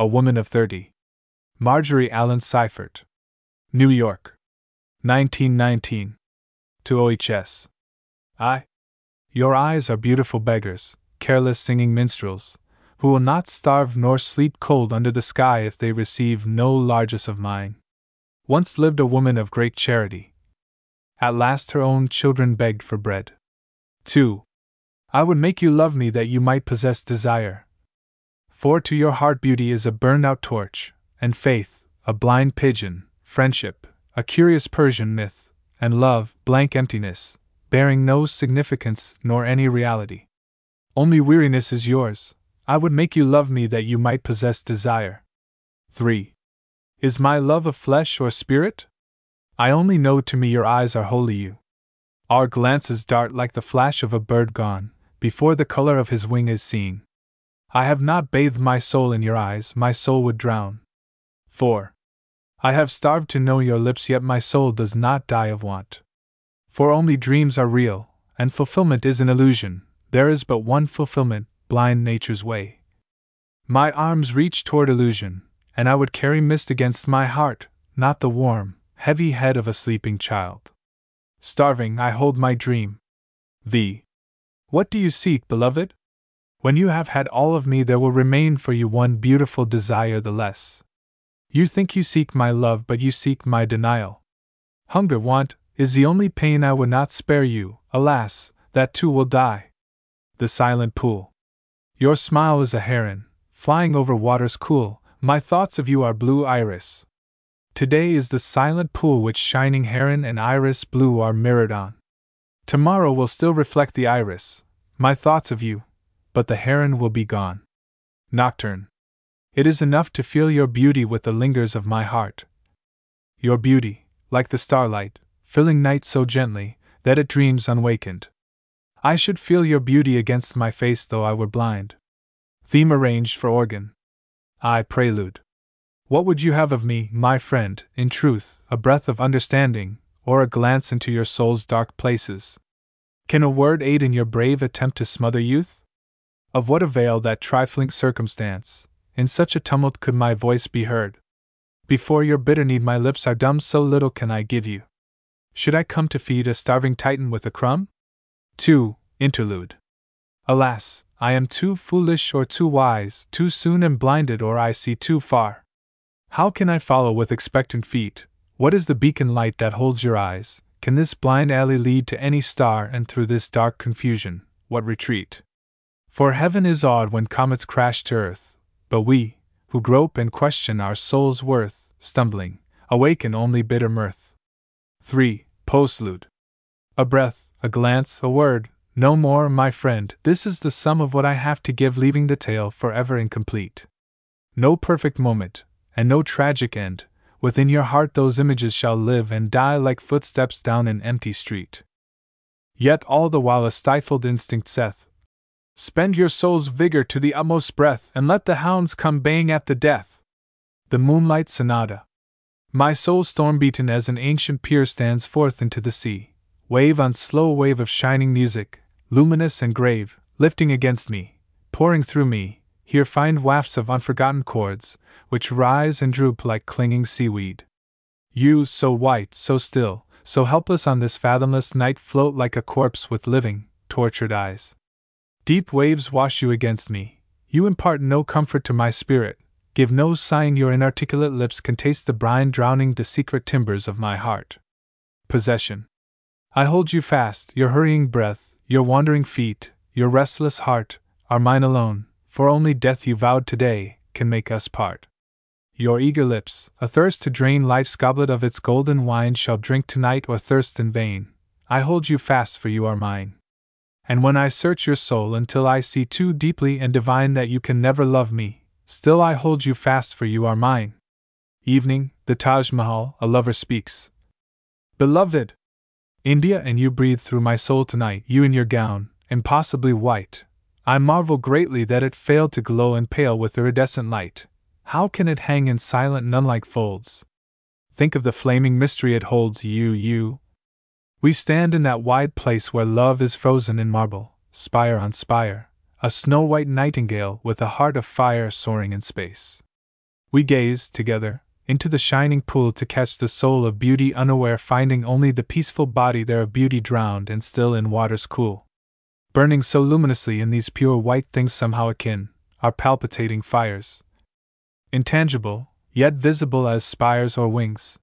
A Woman of Thirty. Marjorie Allen Seiffert. New York. 1919. To OHS. I. Your eyes are beautiful beggars, careless singing minstrels, who will not starve nor sleep cold under the sky if they receive no largess of mine. Once lived a woman of great charity. At last her own children begged for bread. 2. I would make you love me that you might possess desire. For to your heart beauty is a burned out torch, and faith, a blind pigeon, friendship, a curious Persian myth, and love, blank emptiness, bearing no significance nor any reality. Only weariness is yours. I would make you love me that you might possess desire. 3. Is my love of flesh or spirit? I only know to me your eyes are wholly you. Our glances dart like the flash of a bird gone, before the color of his wing is seen. I have not bathed my soul in your eyes, my soul would drown. 4. I have starved to know your lips, yet my soul does not die of want. For only dreams are real, and fulfillment is an illusion, there is but one fulfillment, blind nature's way. My arms reach toward illusion, and I would carry mist against my heart, not the warm, heavy head of a sleeping child. Starving, I hold my dream. V. What do you seek, beloved? When you have had all of me, there will remain for you one beautiful desire the less. You think you seek my love, but you seek my denial. Hunger, want, is the only pain I would not spare you, alas, that too will die. The silent pool. Your smile is a heron, flying over waters cool, my thoughts of you are blue iris. Today is the silent pool which shining heron and iris blue are mirrored on. Tomorrow will still reflect the iris, my thoughts of you, but the heron will be gone. Nocturne. It is enough to feel your beauty with the lingers of my heart. Your beauty, like the starlight, filling night so gently that it dreams unwakened. I should feel your beauty against my face though I were blind. Theme arranged for organ. I prelude. What would you have of me, my friend, in truth, a breath of understanding, or a glance into your soul's dark places? Can a word aid in your brave attempt to smother youth? Of what avail that trifling circumstance? In such a tumult could my voice be heard. Before your bitter need, my lips are dumb, so little can I give you. Should I come to feed a starving Titan with a crumb? 2. Interlude. Alas, I am too foolish or too wise, too soon am blinded or I see too far. How can I follow with expectant feet? What is the beacon light that holds your eyes? Can this blind alley lead to any star, and through this dark confusion, what retreat? For heaven is awed when comets crash to earth, but we, who grope and question our soul's worth, stumbling, awaken only bitter mirth. 3. Postlude. A breath, a glance, a word, no more, my friend, this is the sum of what I have to give, leaving the tale forever incomplete. No perfect moment, and no tragic end, within your heart those images shall live and die like footsteps down an empty street. Yet all the while a stifled instinct saith, Spend your soul's vigor to the utmost breath, and let the hounds come baying at the death. The Moonlight Sonata. My soul storm beaten as an ancient pier stands forth into the sea, wave on slow wave of shining music, luminous and grave, lifting against me, pouring through me, here find wafts of unforgotten chords, which rise and droop like clinging seaweed. You, so white, so still, so helpless on this fathomless night, float like a corpse with living, tortured eyes. Deep waves wash you against me. You impart no comfort to my spirit, give no sign your inarticulate lips can taste the brine drowning the secret timbers of my heart. Possession. I hold you fast, your hurrying breath, your wandering feet, your restless heart, are mine alone, for only death you vowed today can make us part. Your eager lips, athirst to drain life's goblet of its golden wine, shall drink tonight or thirst in vain. I hold you fast, for you are mine. And when I search your soul until I see too deeply and divine that you can never love me, still I hold you fast, for you are mine. Evening, the Taj Mahal, a lover speaks. Beloved! India and you breathe through my soul tonight, you in your gown, impossibly white. I marvel greatly that it failed to glow and pale with iridescent light. How can it hang in silent, nun like folds? Think of the flaming mystery it holds, you, you, we stand in that wide place where love is frozen in marble, spire on spire, a snow white nightingale with a heart of fire soaring in space. We gaze, together, into the shining pool to catch the soul of beauty unaware, finding only the peaceful body there of beauty drowned and still in waters cool. Burning so luminously in these pure white things somehow akin, are palpitating fires. Intangible, yet visible as spires or wings.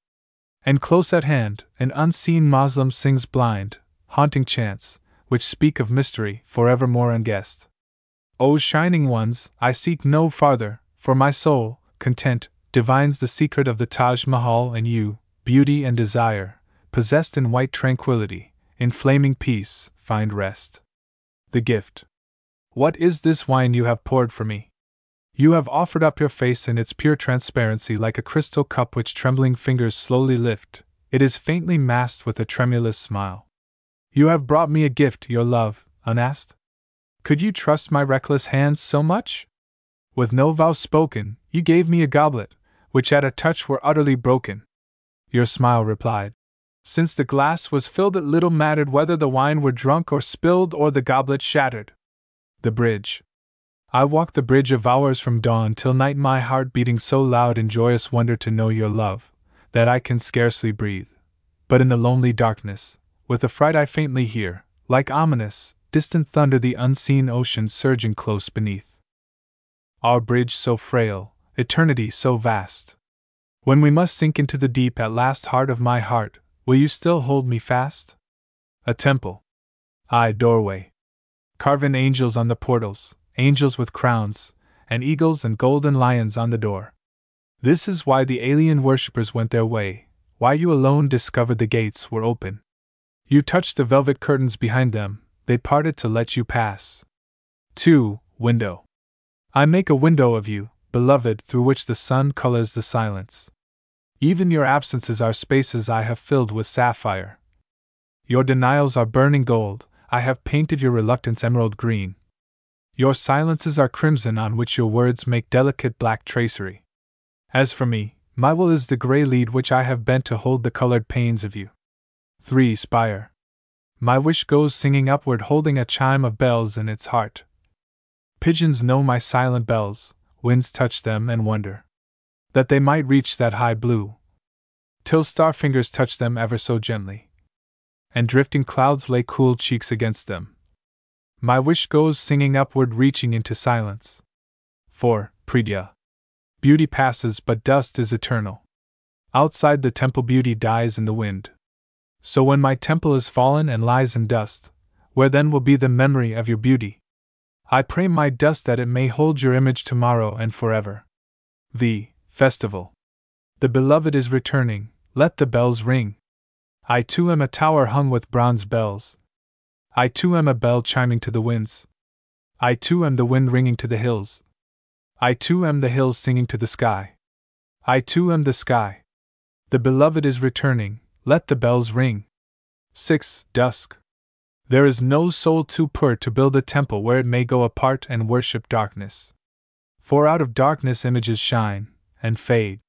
And close at hand, an unseen Moslem sings blind, haunting chants, which speak of mystery, forevermore unguessed. O shining ones, I seek no farther, for my soul, content, divines the secret of the Taj Mahal and you, beauty and desire, possessed in white tranquility, in flaming peace, find rest. The gift. What is this wine you have poured for me? You have offered up your face in its pure transparency like a crystal cup which trembling fingers slowly lift. It is faintly masked with a tremulous smile. You have brought me a gift, your love, unasked? Could you trust my reckless hands so much? With no vow spoken, you gave me a goblet, which at a touch were utterly broken. Your smile replied. Since the glass was filled, it little mattered whether the wine were drunk or spilled or the goblet shattered. The bridge. I walked the bridge of hours from dawn till night, my heart beating so loud in joyous wonder to know your love, that I can scarcely breathe. But in the lonely darkness, with a fright I faintly hear, like ominous, distant thunder, the unseen ocean surging close beneath. Our bridge so frail, eternity so vast. When we must sink into the deep at last, heart of my heart, will you still hold me fast? A temple. Ay, doorway. Carven angels on the portals, angels with crowns, and eagles and golden lions on the door. This is why the alien worshippers went their way, why you alone discovered the gates were open. You touched the velvet curtains behind them, they parted to let you pass. 2. Window. I make a window of you, beloved, through which the sun colors the silence. Even your absences are spaces I have filled with sapphire. Your denials are burning gold, I have painted your reluctance emerald green. Your silences are crimson on which your words make delicate black tracery. As for me, my will is the gray lead which I have bent to hold the colored panes of you. 3. Spire. My wish goes singing upward, holding a chime of bells in its heart. Pigeons know my silent bells, winds touch them and wonder that they might reach that high blue. Till star fingers touch them ever so gently, and drifting clouds lay cool cheeks against them. My wish goes singing upward, reaching into silence. 4. Pridya. Beauty passes, but dust is eternal. Outside the temple, beauty dies in the wind. So when my temple is fallen and lies in dust, where then will be the memory of your beauty? I pray my dust that it may hold your image tomorrow and forever. The Festival. The beloved is returning, let the bells ring. I too am a tower hung with bronze bells. I too am a bell chiming to the winds. I too am the wind ringing to the hills. I too am the hills singing to the sky. I too am the sky. The beloved is returning, let the bells ring. 6. Dusk. There is no soul too poor to build a temple where it may go apart and worship darkness. For out of darkness images shine, and fade.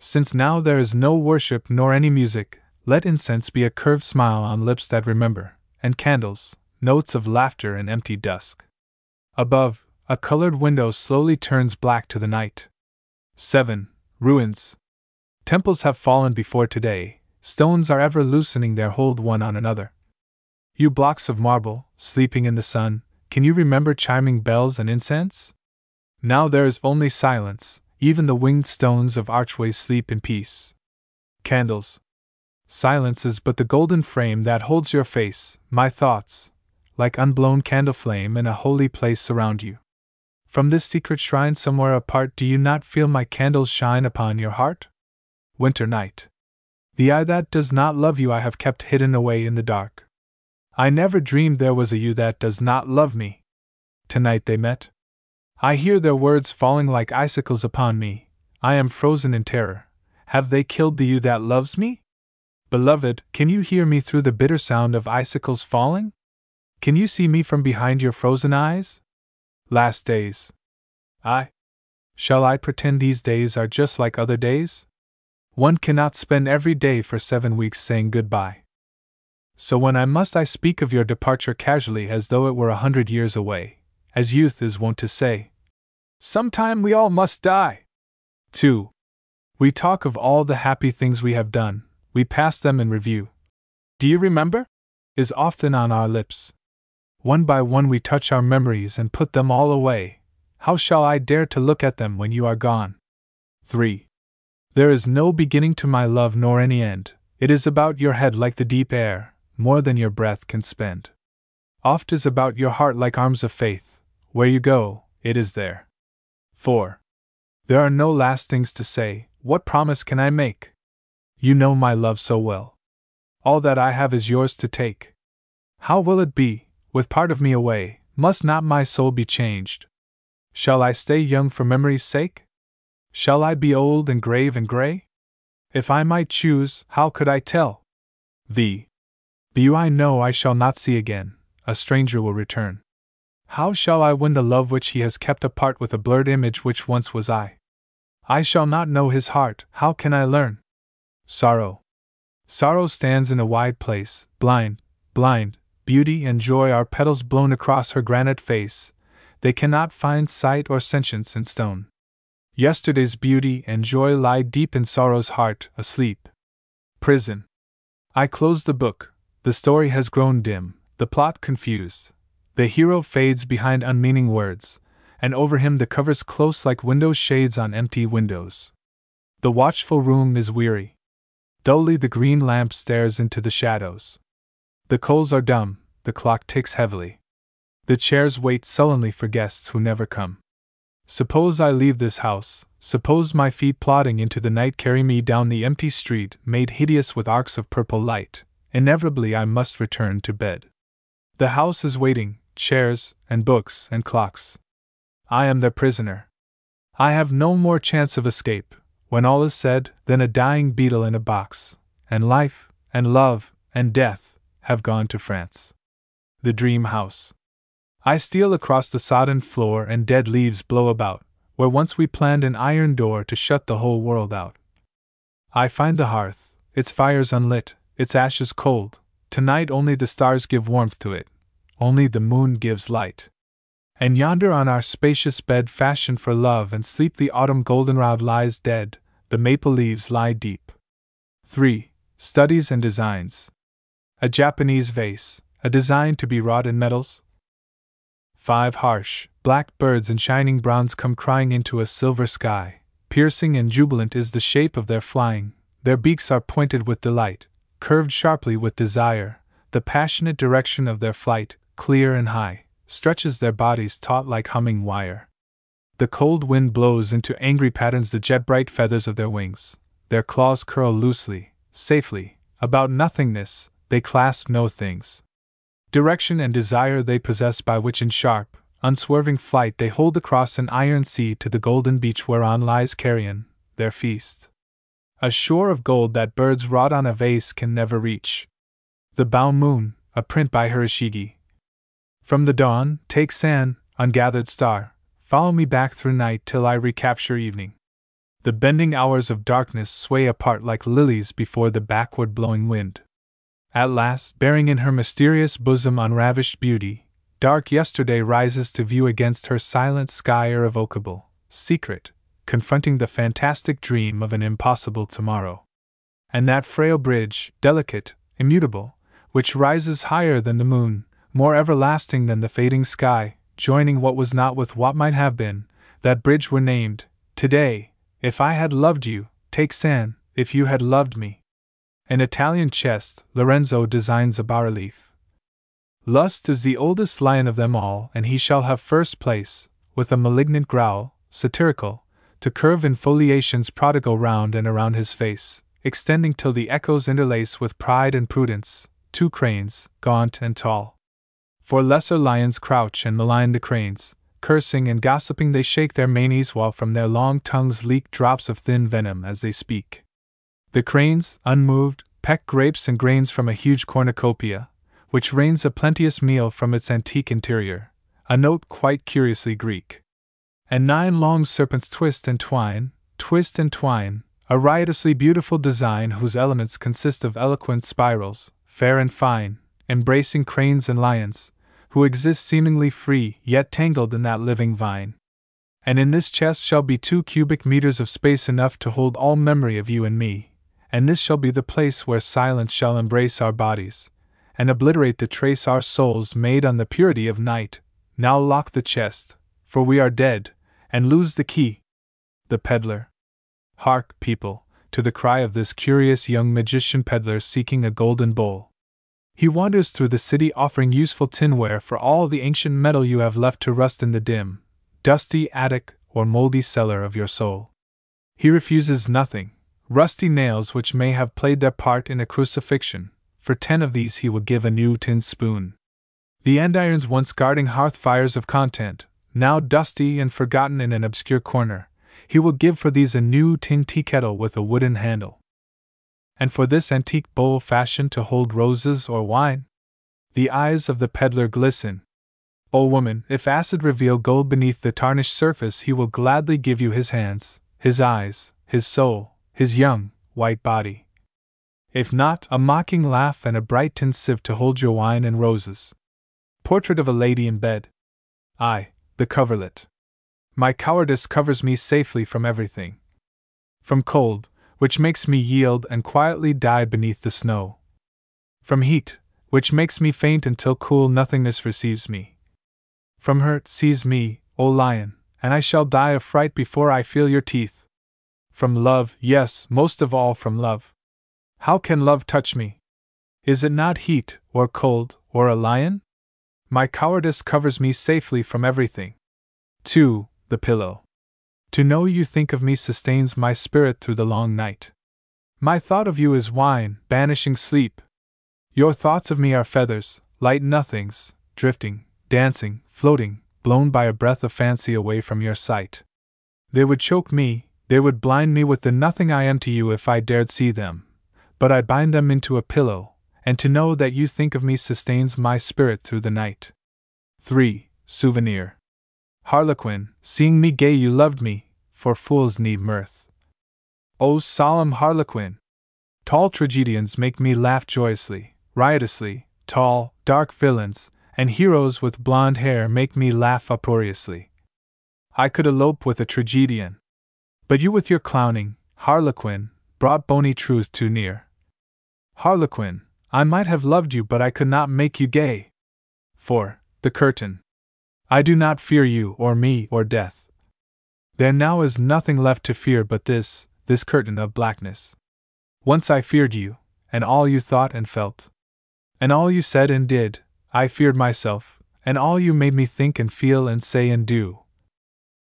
Since now there is no worship nor any music, let incense be a curved smile on lips that remember, and candles, notes of laughter in empty dusk. Above, a colored window slowly turns black to the night. 7. Ruins. Temples have fallen before today, stones are ever loosening their hold one on another. You blocks of marble, sleeping in the sun, can you remember chiming bells and incense? Now there is only silence, even the winged stones of archways sleep in peace. Candles. Silence is but the golden frame that holds your face, my thoughts, like unblown candle flame in a holy place surround you. From this secret shrine somewhere apart, do you not feel my candles shine upon your heart? Winter night. The eye that does not love you I have kept hidden away in the dark. I never dreamed there was a you that does not love me. Tonight they met, I hear their words falling like icicles upon me. I am frozen in terror. Have they killed the you that loves me? Beloved, can you hear me through the bitter sound of icicles falling? Can you see me from behind your frozen eyes? Last days. I. Shall I pretend these days are just like other days? One cannot spend every day for seven weeks saying goodbye. So when I must, I speak of your departure casually as though it were a hundred years away, as youth is wont to say, Sometime we all must die. 2. We talk of all the happy things we have done, we pass them in review. Do you remember? Is often on our lips. One by one we touch our memories and put them all away. How shall I dare to look at them when you are gone? 3. There is no beginning to my love nor any end, it is about your head like the deep air, more than your breath can spend. Oft is about your heart like arms of faith, where you go, it is there. 4. There are no last things to say, what promise can I make? You know my love so well. All that I have is yours to take. How will it be, with part of me away, must not my soul be changed? Shall I stay young for memory's sake? Shall I be old and grave and gray? If I might choose, how could I tell? Thee. the you I know I shall not see again, a stranger will return. How shall I win the love which he has kept apart with a blurred image which once was I? I shall not know his heart, how can I learn? Sorrow. Sorrow stands in a wide place, blind, blind, beauty and joy are petals blown across her granite face, they cannot find sight or sentience in stone. Yesterday's beauty and joy lie deep in sorrow's heart, asleep. Prison. I close the book, the story has grown dim, the plot confused. The hero fades behind unmeaning words, and over him the covers close like window shades on empty windows. The watchful room is weary. Dully the green lamp stares into the shadows. The coals are dumb, the clock ticks heavily. The chairs wait sullenly for guests who never come. Suppose I leave this house, suppose my feet plodding into the night carry me down the empty street made hideous with arcs of purple light, inevitably I must return to bed. The house is waiting, chairs, and books, and clocks. I am their prisoner. I have no more chance of escape, when all is said, than a dying beetle in a box, and life, and love, and death have gone to France. The Dream House. I steal across the sodden floor and dead leaves blow about, where once we planned an iron door to shut the whole world out. I find the hearth, its fires unlit, its ashes cold. Tonight only the stars give warmth to it, only the moon gives light. And yonder on our spacious bed fashioned for love and sleep the autumn goldenrod lies dead, the maple leaves lie deep. 3. Studies and Designs. A Japanese vase, a design to be wrought in metals, Five harsh, black birds in shining browns come crying into a silver sky. Piercing and jubilant is the shape of their flying, their beaks are pointed with delight, curved sharply with desire. The passionate direction of their flight, clear and high, stretches their bodies taut like humming wire. The cold wind blows into angry patterns the jet bright feathers of their wings. Their claws curl loosely, safely, about nothingness, they clasp no things direction and desire they possess by which in sharp, unswerving flight they hold across an iron sea to the golden beach whereon lies carrion, their feast. A shore of gold that birds wrought on a vase can never reach. The Bao Moon, a print by Hiroshige. From the dawn, take sand, ungathered star, follow me back through night till I recapture evening. The bending hours of darkness sway apart like lilies before the backward blowing wind. At last, bearing in her mysterious bosom unravished beauty, dark yesterday rises to view against her silent sky irrevocable, secret, confronting the fantastic dream of an impossible tomorrow. And that frail bridge, delicate, immutable, which rises higher than the moon, more everlasting than the fading sky, joining what was not with what might have been, that bridge were named, Today, if I had loved you, take sand, if you had loved me. An Italian chest, Lorenzo designs a bas relief. Lust is the oldest lion of them all, and he shall have first place, with a malignant growl, satirical, to curve in foliations prodigal round and around his face, extending till the echoes interlace with pride and prudence, two cranes, gaunt and tall. For lesser lions crouch and malign the cranes, cursing and gossiping they shake their manes while from their long tongues leak drops of thin venom as they speak. The cranes, unmoved, peck grapes and grains from a huge cornucopia, which rains a plenteous meal from its antique interior, a note quite curiously Greek. And nine long serpents twist and twine, twist and twine, a riotously beautiful design whose elements consist of eloquent spirals, fair and fine, embracing cranes and lions, who exist seemingly free, yet tangled in that living vine. And in this chest shall be two cubic meters of space enough to hold all memory of you and me, and this shall be the place where silence shall embrace our bodies, and obliterate the trace our souls made on the purity of night. Now lock the chest, for we are dead, and lose the key. The peddler. Hark, people, to the cry of this curious young magician peddler seeking a golden bowl. He wanders through the city offering useful tinware for all the ancient metal you have left to rust in the dim, dusty attic or moldy cellar of your soul. He refuses nothing rusty nails which may have played their part in a crucifixion, for ten of these he will give a new tin spoon. The andirons once guarding hearth fires of content, now dusty and forgotten in an obscure corner, he will give for these a new tin tea kettle with a wooden handle and for this antique bowl fashioned to hold roses or wine? The eyes of the peddler glisten. O woman, if acid reveal gold beneath the tarnished surface, he will gladly give you his hands, his eyes, his soul, his young, white body. If not, a mocking laugh and a bright tin sieve to hold your wine and roses. Portrait of a lady in bed. I, the coverlet. My cowardice covers me safely from everything. From cold, which makes me yield and quietly die beneath the snow. From heat, which makes me faint until cool nothingness receives me. From hurt, seize me, O lion, and I shall die of fright before I feel your teeth. From love, yes, most of all from love. How can love touch me? Is it not heat, or cold, or a lion? My cowardice covers me safely from everything. 2. The pillow. To know you think of me sustains my spirit through the long night. My thought of you is wine, banishing sleep. Your thoughts of me are feathers, light nothings, drifting, dancing, floating, blown by a breath of fancy away from your sight. They would choke me, they would blind me with the nothing I am to you if I dared see them, but I bind them into a pillow, and to know that you think of me sustains my spirit through the night. 3. Souvenir. Harlequin, seeing me gay, you loved me, for fools need mirth. O solemn Harlequin! Tall tragedians make me laugh joyously, riotously, tall, dark villains, and heroes with blond hair make me laugh uproariously. I could elope with a tragedian. But you with your clowning, Harlequin, brought bony truth too near. Harlequin, I might have loved you, but I could not make you gay. 4. The curtain. I do not fear you, or me, or death. There now is nothing left to fear but this, this curtain of blackness. Once I feared you, and all you thought and felt. And all you said and did, I feared myself, and all you made me think and feel and say and do.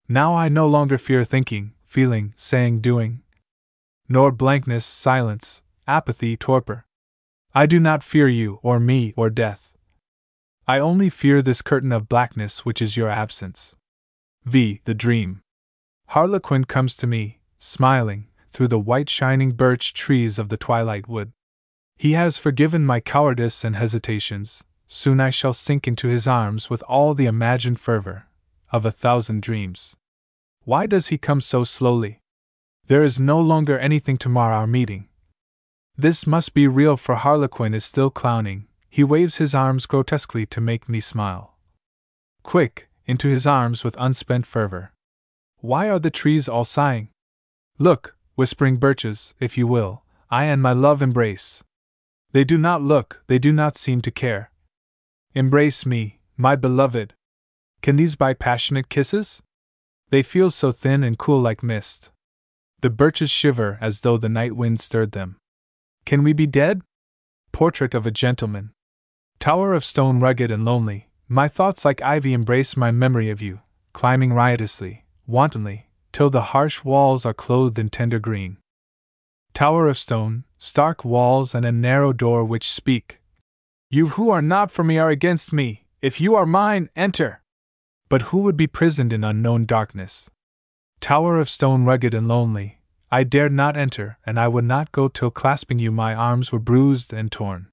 Now I no longer fear thinking, feeling, saying, doing. Nor blankness, silence, apathy, torpor. I do not fear you, or me, or death. I only fear this curtain of blackness which is your absence. V. The Dream. Harlequin comes to me, smiling, through the white shining birch trees of the twilight wood. He has forgiven my cowardice and hesitations, soon I shall sink into his arms with all the imagined fervor of a thousand dreams. Why does he come so slowly? There is no longer anything to mar our meeting. This must be real, for Harlequin is still clowning, he waves his arms grotesquely to make me smile. Quick, into his arms with unspent fervor. Why are the trees all sighing? Look, whispering birches, if you will, I and my love embrace. They do not look, they do not seem to care. Embrace me, my beloved. Can these buy passionate kisses? They feel so thin and cool like mist. The birches shiver as though the night wind stirred them. Can we be dead? Portrait of a gentleman. Tower of stone rugged and lonely, my thoughts like ivy embrace my memory of you, climbing riotously, wantonly, till the harsh walls are clothed in tender green. Tower of stone, stark walls and a narrow door which speak. You who are not for me are against me, if you are mine, enter! But who would be prisoned in unknown darkness? Tower of stone rugged and lonely, I dared not enter, and I would not go till clasping you my arms were bruised and torn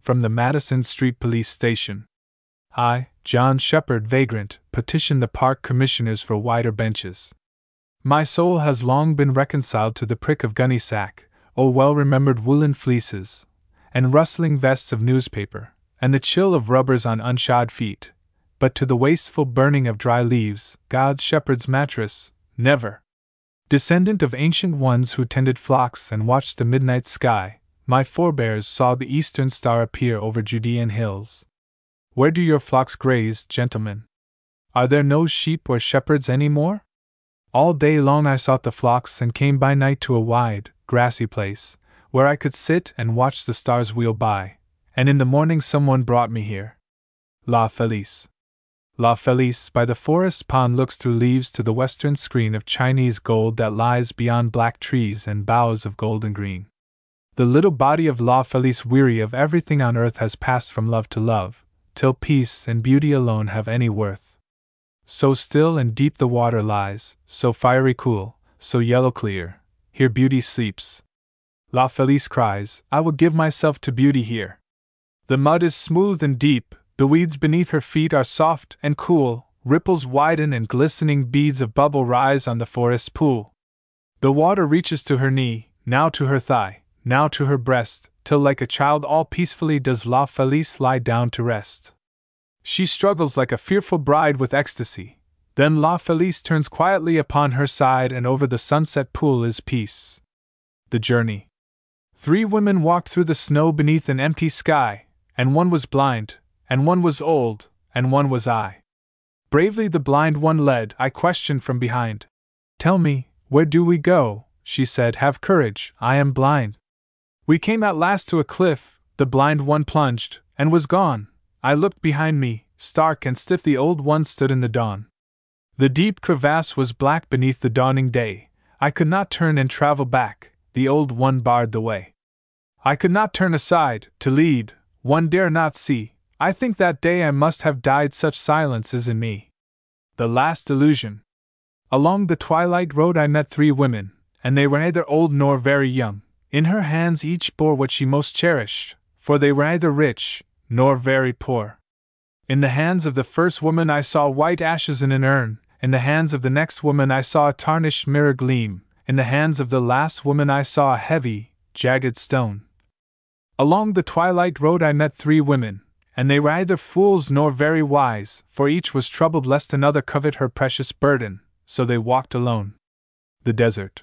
from the Madison Street Police Station. I, John Shepard, vagrant, petition the park commissioners for wider benches. My soul has long been reconciled to the prick of gunny sack, o well remembered woolen fleeces, and rustling vests of newspaper, and the chill of rubbers on unshod feet. but to the wasteful burning of dry leaves, God's shepherd's mattress, never. Descendant of ancient ones who tended flocks and watched the midnight sky, my forebears saw the eastern star appear over Judean hills. Where do your flocks graze, gentlemen? Are there no sheep or shepherds any more? All day long I sought the flocks and came by night to a wide, grassy place, where I could sit and watch the stars wheel by, and in the morning someone brought me here. La Felice. La Felice by the forest pond looks through leaves to the western screen of Chinese gold that lies beyond black trees and boughs of golden green. The little body of La Felice, weary of everything on earth, has passed from love to love, till peace and beauty alone have any worth. So still and deep the water lies, so fiery cool, so yellow clear, here beauty sleeps. La Felice cries, I will give myself to beauty here. The mud is smooth and deep, the weeds beneath her feet are soft and cool, ripples widen and glistening beads of bubble rise on the forest pool. The water reaches to her knee, now to her thigh, now to her breast, till like a child all peacefully does La Felice lie down to rest. She struggles like a fearful bride with ecstasy. Then La Felice turns quietly upon her side, and over the sunset pool is peace. The journey. Three women walked through the snow beneath an empty sky, and one was blind, and one was old, and one was I. Bravely the blind one led, I questioned from behind. Tell me, where do we go? She said, Have courage, I am blind. We came at last to a cliff, the blind one plunged, and was gone. I looked behind me, stark and stiff the old one stood in the dawn. The deep crevasse was black beneath the dawning day. I could not turn and travel back, the old one barred the way. I could not turn aside, to lead, one dare not see, I think that day I must have died, such silence is in me. The last illusion. Along the twilight road I met three women, and they were neither old nor very young. In her hands each bore what she most cherished, for they were neither rich nor very poor. In the hands of the first woman I saw white ashes in an urn, in the hands of the next woman I saw a tarnished mirror gleam, in the hands of the last woman I saw a heavy, jagged stone. Along the twilight road I met three women, and they were neither fools nor very wise, for each was troubled lest another covet her precious burden, so they walked alone. The desert.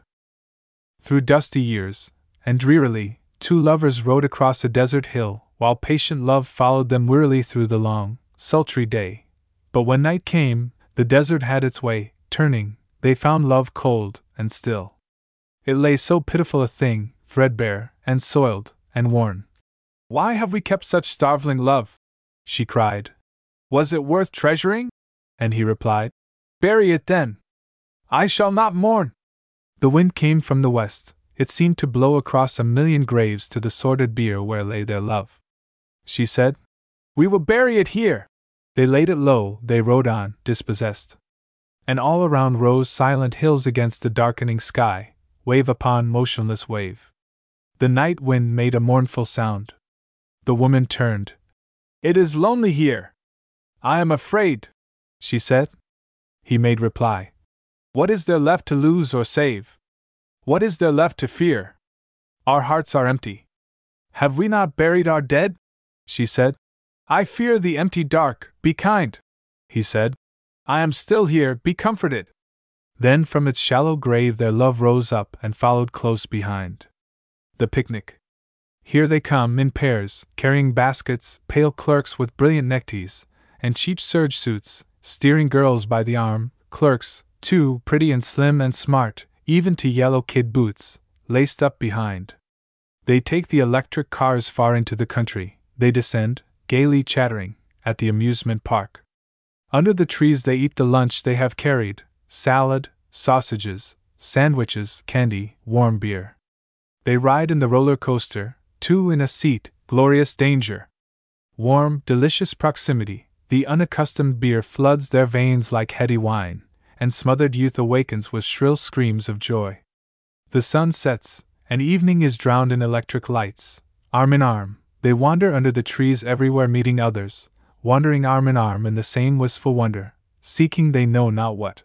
Through dusty years, and drearily, two lovers rode across a desert hill, while patient love followed them wearily through the long, sultry day. But when night came, the desert had its way, turning, they found love cold and still. It lay so pitiful a thing, threadbare, and soiled, and worn. Why have we kept such starveling love? she cried. Was it worth treasuring? And he replied, Bury it then. I shall not mourn. The wind came from the west, it seemed to blow across a million graves to the sordid bier where lay their love. She said, We will bury it here. They laid it low, they rode on, dispossessed. And all around rose silent hills against the darkening sky, wave upon motionless wave. The night wind made a mournful sound. The woman turned, it is lonely here. I am afraid, she said. He made reply. What is there left to lose or save? What is there left to fear? Our hearts are empty. Have we not buried our dead? She said. I fear the empty dark, be kind. He said. I am still here, be comforted. Then from its shallow grave their love rose up and followed close behind. The picnic. Here they come in pairs, carrying baskets, pale clerks with brilliant neckties, and cheap serge suits, steering girls by the arm, clerks, too, pretty and slim and smart, even to yellow kid boots, laced up behind. They take the electric cars far into the country, they descend, gaily chattering, at the amusement park. Under the trees they eat the lunch they have carried salad, sausages, sandwiches, candy, warm beer. They ride in the roller coaster, two in a seat, glorious danger. Warm, delicious proximity, the unaccustomed beer floods their veins like heady wine, and smothered youth awakens with shrill screams of joy. The sun sets, and evening is drowned in electric lights. Arm in arm, they wander under the trees everywhere meeting others, wandering arm in arm in the same wistful wonder, seeking they know not what.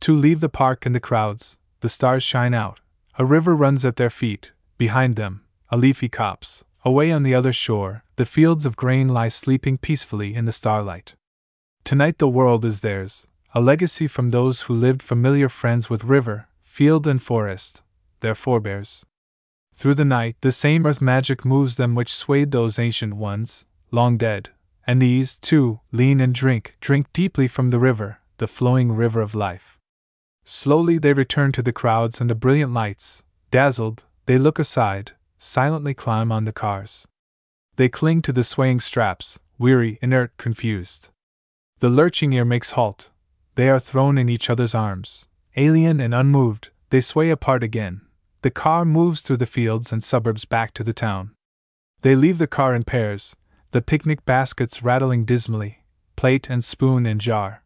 To leave the park and the crowds, the stars shine out, a river runs at their feet, behind them, a leafy copse. Away on the other shore, the fields of grain lie sleeping peacefully in the starlight. Tonight the world is theirs, a legacy from those who lived familiar friends with river, field, and forest, their forebears. Through the night, the same earth magic moves them which swayed those ancient ones, long dead, and these, too, lean and drink, drink deeply from the river, the flowing river of life. Slowly they return to the crowds and the brilliant lights. Dazzled, they look aside, silently climb on the cars. They cling to the swaying straps, weary, inert, confused. The lurching ear makes halt. They are thrown in each other's arms. Alien and unmoved, they sway apart again. The car moves through the fields and suburbs back to the town. They leave the car in pairs, the picnic baskets rattling dismally, plate and spoon in jar.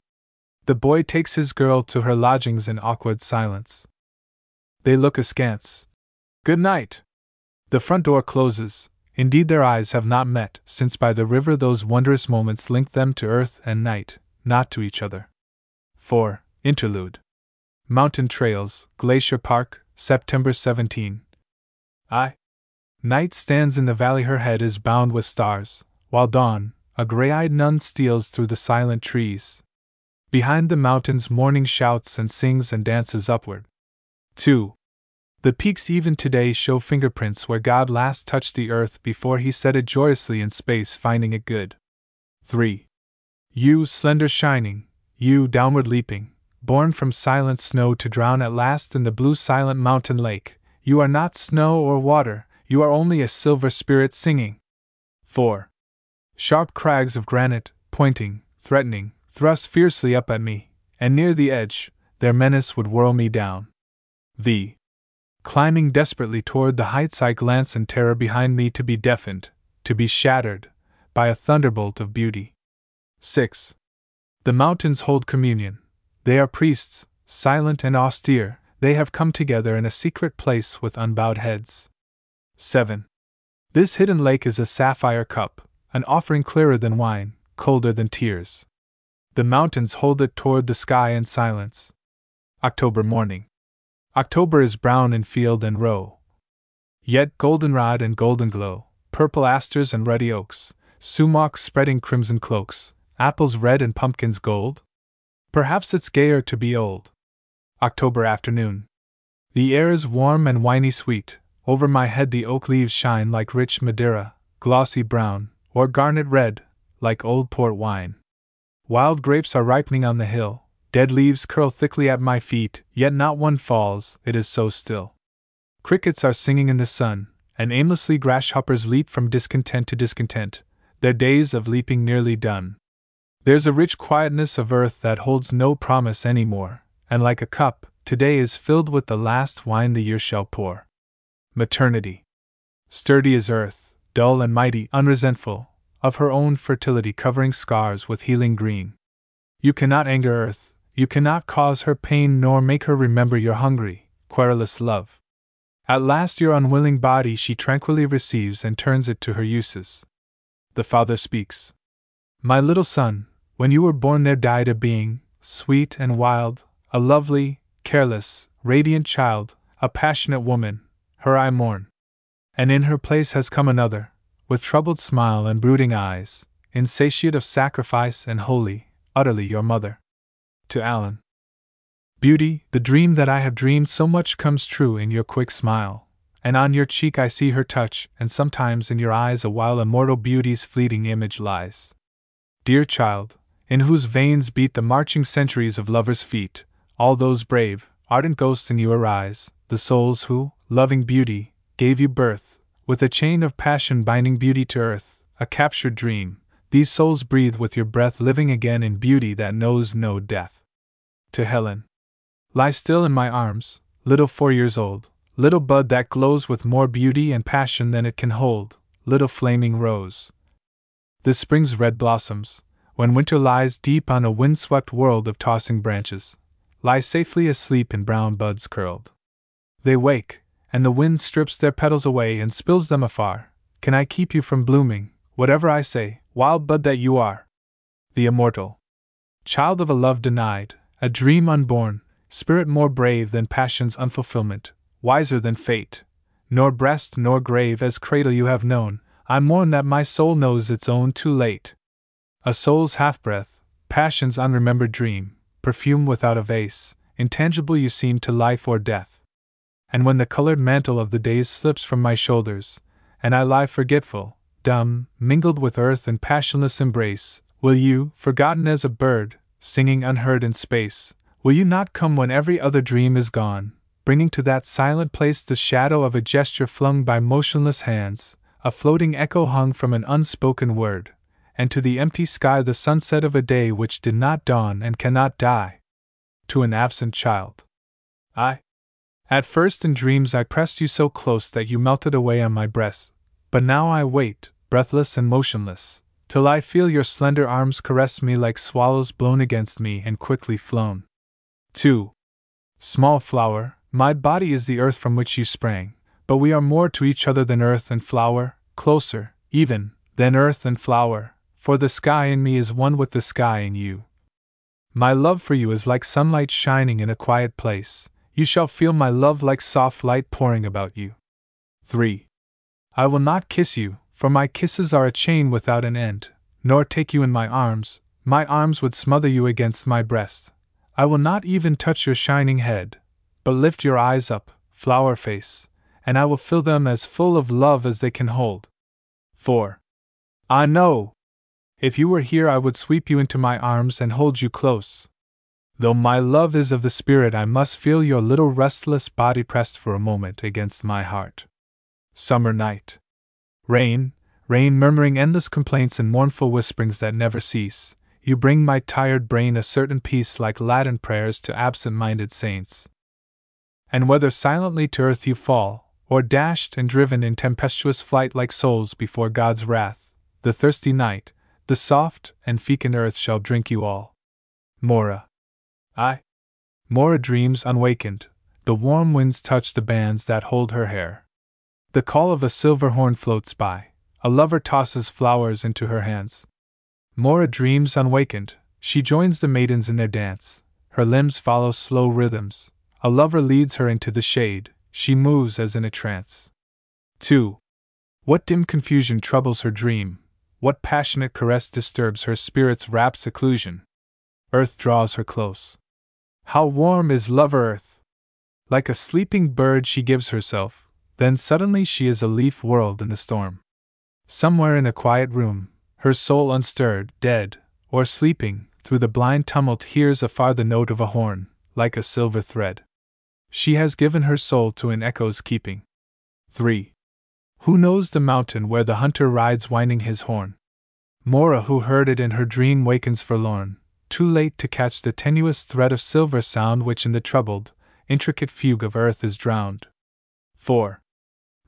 The boy takes his girl to her lodgings in awkward silence. They look askance. Good night! The front door closes. Indeed, their eyes have not met, since by the river those wondrous moments linked them to earth and night, not to each other. 4. Interlude Mountain Trails, Glacier Park, September 17. I. Night stands in the valley, her head is bound with stars, while dawn, a gray eyed nun, steals through the silent trees. Behind the mountains, morning shouts and sings and dances upward. 2. The peaks even today show fingerprints where God last touched the earth before he set it joyously in space, finding it good. 3. You, slender shining, you, downward leaping, born from silent snow to drown at last in the blue silent mountain lake, you are not snow or water, you are only a silver spirit singing. 4. Sharp crags of granite, pointing, threatening, thrust fiercely up at me, and near the edge, their menace would whirl me down. The climbing desperately toward the heights, I glance in terror behind me to be deafened, to be shattered, by a thunderbolt of beauty. 6. The mountains hold communion. They are priests, silent and austere, they have come together in a secret place with unbowed heads. 7. This hidden lake is a sapphire cup, an offering clearer than wine, colder than tears. The mountains hold it toward the sky in silence. October morning. October is brown in field and row. Yet goldenrod and golden glow, purple asters and ruddy oaks, sumacs spreading crimson cloaks, apples red and pumpkins gold? Perhaps it's gayer to be old. October afternoon. The air is warm and winey sweet. Over my head the oak leaves shine like rich Madeira, glossy brown, or garnet red, like old port wine. Wild grapes are ripening on the hill, dead leaves curl thickly at my feet, yet not one falls, it is so still. Crickets are singing in the sun, and aimlessly grasshoppers leap from discontent to discontent, their days of leaping nearly done. There's a rich quietness of earth that holds no promise any more, and like a cup, today is filled with the last wine the year shall pour. Maternity. Sturdy as earth, dull and mighty, unresentful, of her own fertility covering scars with healing green. You cannot anger earth, you cannot cause her pain nor make her remember your hungry, querulous love. At last your unwilling body she tranquilly receives and turns it to her uses. The father speaks. My little son, when you were born there died a being, sweet and wild, a lovely, careless, radiant child, a passionate woman, her I mourn. And in her place has come another, with troubled smile and brooding eyes, insatiate of sacrifice and holy, utterly your mother. To Alan. Beauty, the dream that I have dreamed so much comes true in your quick smile, and on your cheek I see her touch, and sometimes in your eyes a while immortal beauty's fleeting image lies. Dear child, in whose veins beat the marching centuries of lovers' feet, all those brave, ardent ghosts in you arise, the souls who, loving beauty, gave you birth, with a chain of passion binding beauty to earth, a captured dream, these souls breathe with your breath, living again in beauty that knows no death. To Helen. Lie still in my arms, little four years old, little bud that glows with more beauty and passion than it can hold, little flaming rose. The spring's red blossoms, when winter lies deep on a wind-swept world of tossing branches, lie safely asleep in brown buds curled. They wake, and the wind strips their petals away and spills them afar. Can I keep you from blooming, whatever I say, wild bud that you are? The immortal. Child of a love denied, a dream unborn, spirit more brave than passion's unfulfillment, wiser than fate. Nor breast nor grave as cradle you have known, I mourn that my soul knows its own too late. A soul's half breath, passion's unremembered dream, perfume without a vase, intangible you seem to life or death. And when the colored mantle of the days slips from my shoulders, and I lie forgetful, dumb, mingled with earth in passionless embrace, will you, forgotten as a bird, singing unheard in space, will you not come when every other dream is gone, bringing to that silent place the shadow of a gesture flung by motionless hands, a floating echo hung from an unspoken word, and to the empty sky the sunset of a day which did not dawn and cannot die? To an absent child. I. At first in dreams I pressed you so close that you melted away on my breast, but now I wait, breathless and motionless, till I feel your slender arms caress me like swallows blown against me and quickly flown. 2. Small flower, my body is the earth from which you sprang, but we are more to each other than earth and flower, closer, even, than earth and flower, for the sky in me is one with the sky in you. My love for you is like sunlight shining in a quiet place, you shall feel my love like soft light pouring about you. 3. I will not kiss you, for my kisses are a chain without an end, nor take you in my arms, my arms would smother you against my breast. I will not even touch your shining head, but lift your eyes up, flower face, and I will fill them as full of love as they can hold. 4. I know! If you were here, I would sweep you into my arms and hold you close. Though my love is of the spirit, I must feel your little restless body pressed for a moment against my heart. Summer night. Rain, rain murmuring endless complaints and mournful whisperings that never cease. You bring my tired brain a certain peace like Latin prayers to absent minded saints. And whether silently to earth you fall, or dashed and driven in tempestuous flight like souls before God's wrath, the thirsty night, the soft and fecund earth shall drink you all. Mora. I. Mora dreams unwakened. The warm winds touch the bands that hold her hair. The call of a silver horn floats by. A lover tosses flowers into her hands. Mora dreams unwakened. She joins the maidens in their dance. Her limbs follow slow rhythms. A lover leads her into the shade. She moves as in a trance. 2. What dim confusion troubles her dream? What passionate caress disturbs her spirit's rapt seclusion? Earth draws her close. How warm is lover earth! Like a sleeping bird, she gives herself, then suddenly she is a leaf whirled in the storm. Somewhere in a quiet room, her soul unstirred, dead, or sleeping, through the blind tumult hears afar the note of a horn, like a silver thread. She has given her soul to an echo's keeping. 3. Who knows the mountain where the hunter rides winding his horn? Mora, who heard it in her dream, wakens forlorn, too late to catch the tenuous thread of silver sound which in the troubled, intricate fugue of earth is drowned. 4.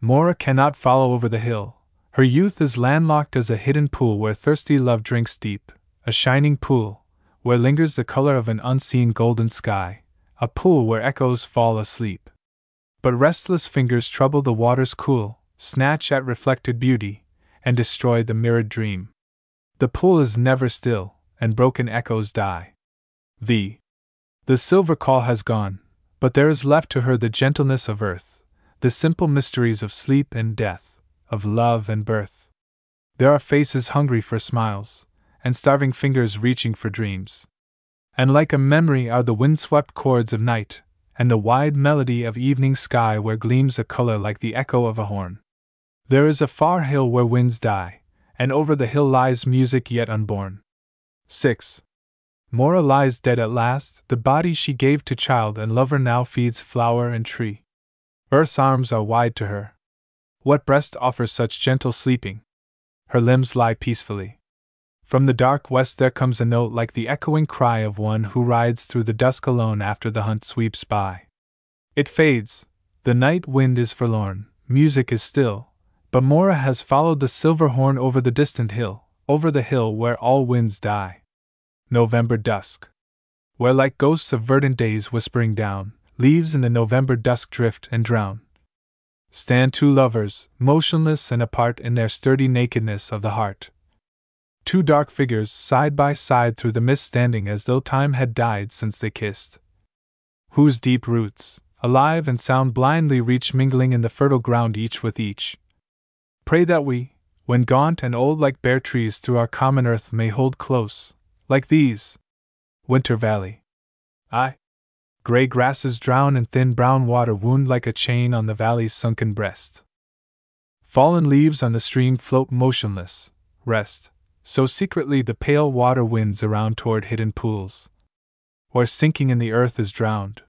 Mora cannot follow over the hill. Her youth is landlocked as a hidden pool where thirsty love drinks deep, a shining pool, where lingers the color of an unseen golden sky, a pool where echoes fall asleep. But restless fingers trouble the water's cool, snatch at reflected beauty, and destroy the mirrored dream. The pool is never still, and broken echoes die. The the silver call has gone, but there is left to her the gentleness of earth, the simple mysteries of sleep and death, of love and birth. There are faces hungry for smiles, and starving fingers reaching for dreams. And like a memory are the windswept chords of night, and the wide melody of evening sky where gleams a color like the echo of a horn. There is a far hill where winds die, and over the hill lies music yet unborn. 6. Mora lies dead at last, the body she gave to child and lover now feeds flower and tree. Earth's arms are wide to her. What breast offers such gentle sleeping? Her limbs lie peacefully. From the dark west there comes a note like the echoing cry of one who rides through the dusk alone after the hunt sweeps by. It fades, the night wind is forlorn, music is still, but Mora has followed the silver horn over the distant hill, over the hill where all winds die. November dusk. Where, like ghosts of verdant days whispering down, leaves in the November dusk drift and drown. Stand two lovers, motionless and apart in their sturdy nakedness of the heart. Two dark figures side by side through the mist standing as though time had died since they kissed. Whose deep roots, alive and sound, blindly reach mingling in the fertile ground each with each. Pray that we, when gaunt and old like bare trees through our common earth, may hold close, like these. Winter Valley. I. Gray grasses drown in thin brown water wound like a chain on the valley's sunken breast. Fallen leaves on the stream float motionless, rest, so secretly the pale water winds around toward hidden pools. Or sinking in the earth is drowned.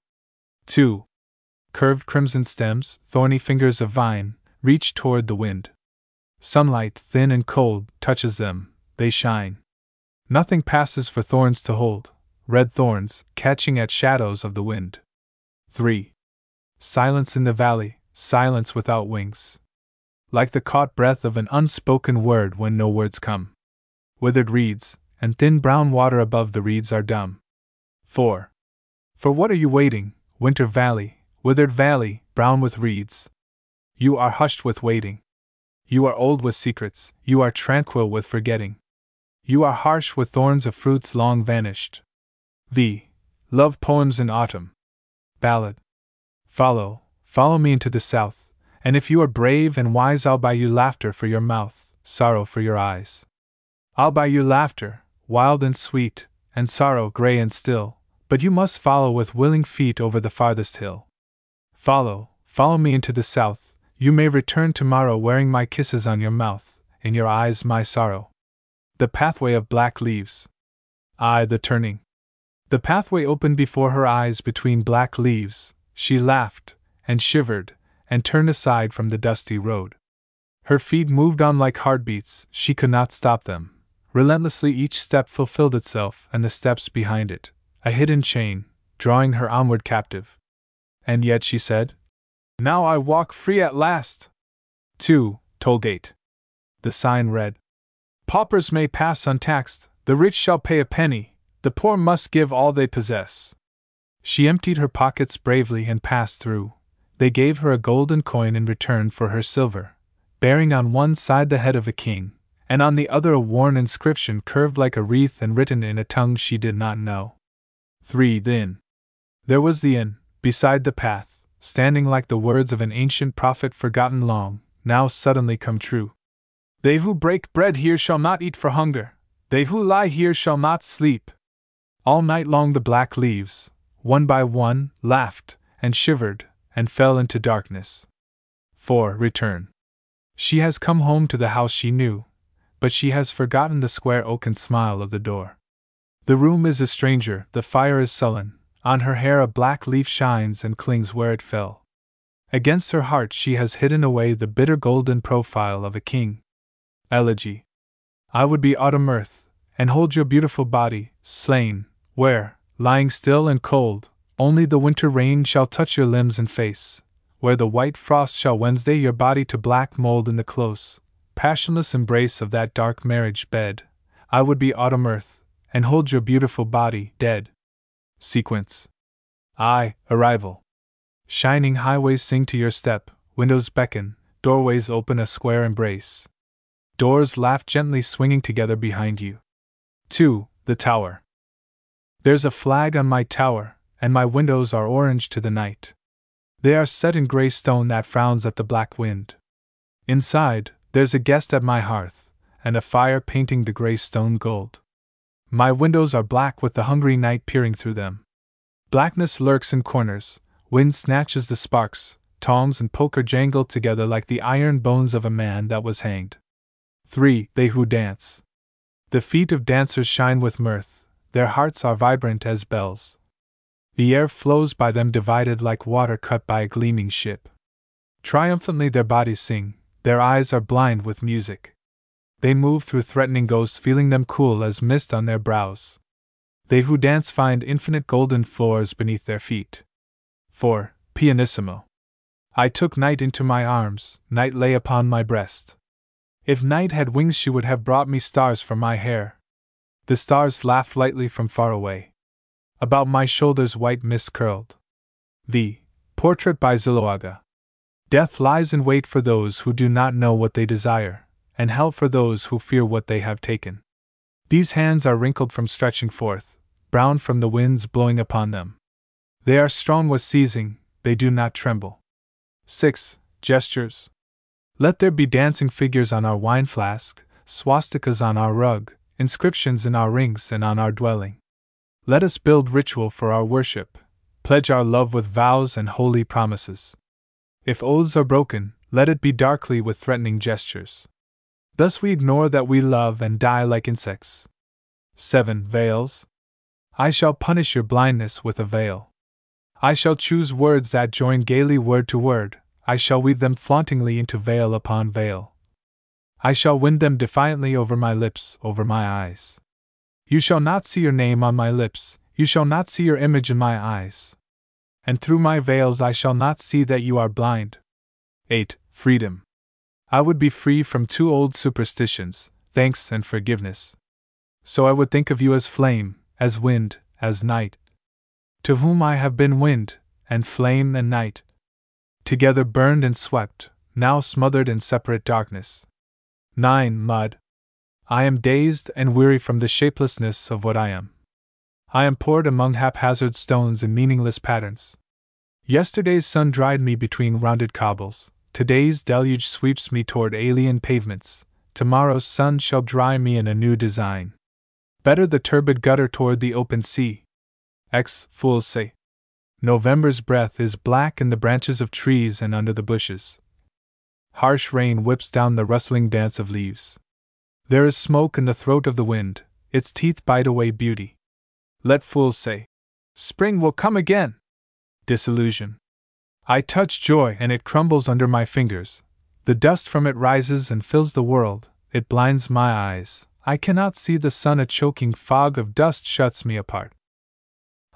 2. Curved crimson stems, thorny fingers of vine, reach toward the wind. Sunlight, thin and cold, touches them, they shine. Nothing passes for thorns to hold, red thorns, catching at shadows of the wind. 3. Silence in the valley, silence without wings. Like the caught breath of an unspoken word when no words come. Withered reeds, and thin brown water above the reeds are dumb. 4. For what are you waiting, Winter Valley, withered valley, brown with reeds? You are hushed with waiting. You are old with secrets, you are tranquil with forgetting. You are harsh with thorns of fruits long vanished. V. Love Poems in Autumn. Ballad. Follow, follow me into the south, and if you are brave and wise, I'll buy you laughter for your mouth, sorrow for your eyes. I'll buy you laughter, wild and sweet, and sorrow gray and still, but you must follow with willing feet over the farthest hill. Follow, follow me into the south, you may return tomorrow wearing my kisses on your mouth, in your eyes my sorrow. The pathway of black leaves. I, the turning. The pathway opened before her eyes between black leaves. She laughed, and shivered, and turned aside from the dusty road. Her feet moved on like heartbeats, she could not stop them. Relentlessly each step fulfilled itself, and the steps behind it, a hidden chain, drawing her onward captive. And yet she said, Now I walk free at last. 2. Tollgate. The sign read, Paupers may pass untaxed, the rich shall pay a penny, the poor must give all they possess. She emptied her pockets bravely and passed through. They gave her a golden coin in return for her silver, bearing on one side the head of a king, and on the other a worn inscription curved like a wreath and written in a tongue she did not know. 3. Then there was the inn, beside the path, standing like the words of an ancient prophet forgotten long, now suddenly come true. They who break bread here shall not eat for hunger, they who lie here shall not sleep. All night long the black leaves, one by one, laughed, and shivered, and fell into darkness. 4. Return. She has come home to the house she knew, but she has forgotten the square oaken smile of the door. The room is a stranger, the fire is sullen, on her hair a black leaf shines and clings where it fell. Against her heart she has hidden away the bitter golden profile of a king, Elegy. I would be autumn earth, and hold your beautiful body, slain, where, lying still and cold, only the winter rain shall touch your limbs and face, where the white frost shall Wednesday your body to black mold in the close, passionless embrace of that dark marriage bed. I would be autumn earth, and hold your beautiful body, dead. Sequence. I, arrival. Shining highways sing to your step, windows beckon, doorways open a square embrace. Doors laugh gently swinging together behind you. 2. The Tower. There's a flag on my tower, and my windows are orange to the night. They are set in gray stone that frowns at the black wind. Inside, there's a guest at my hearth, and a fire painting the gray stone gold. My windows are black with the hungry night peering through them. Blackness lurks in corners, wind snatches the sparks, tongs and poker jangle together like the iron bones of a man that was hanged. 3. They who dance. The feet of dancers shine with mirth, their hearts are vibrant as bells. The air flows by them divided like water cut by a gleaming ship. Triumphantly their bodies sing, their eyes are blind with music. They move through threatening ghosts, feeling them cool as mist on their brows. They who dance find infinite golden floors beneath their feet. 4. Pianissimo. I took night into my arms, night lay upon my breast. If night had wings, she would have brought me stars for my hair. The stars laughed lightly from far away. About my shoulders, white mist curled. The Portrait by Zuloaga. Death lies in wait for those who do not know what they desire, and hell for those who fear what they have taken. These hands are wrinkled from stretching forth, brown from the winds blowing upon them. They are strong with seizing, they do not tremble. 6. Gestures. Let there be dancing figures on our wine flask, swastikas on our rug, inscriptions in our rings and on our dwelling. Let us build ritual for our worship, pledge our love with vows and holy promises. If oaths are broken, let it be darkly with threatening gestures. Thus we ignore that we love and die like insects. 7. Veils. I shall punish your blindness with a veil. I shall choose words that join gaily word to word, I shall weave them flauntingly into veil upon veil. I shall wind them defiantly over my lips, over my eyes. You shall not see your name on my lips, you shall not see your image in my eyes. And through my veils I shall not see that you are blind. 8. Freedom. I would be free from two old superstitions, thanks and forgiveness. So I would think of you as flame, as wind, as night. To whom I have been wind, and flame and night. Together burned and swept, now smothered in separate darkness. 9. Mud. I am dazed and weary from the shapelessness of what I am. I am poured among haphazard stones in meaningless patterns. Yesterday's sun dried me between rounded cobbles, today's deluge sweeps me toward alien pavements, tomorrow's sun shall dry me in a new design. Better the turbid gutter toward the open sea. X. Fools say. November's breath is black in the branches of trees and under the bushes. Harsh rain whips down the rustling dance of leaves. There is smoke in the throat of the wind, its teeth bite away beauty. Let fools say, Spring will come again! Disillusion. I touch joy and it crumbles under my fingers. The dust from it rises and fills the world, it blinds my eyes. I cannot see the sun, a choking fog of dust shuts me apart.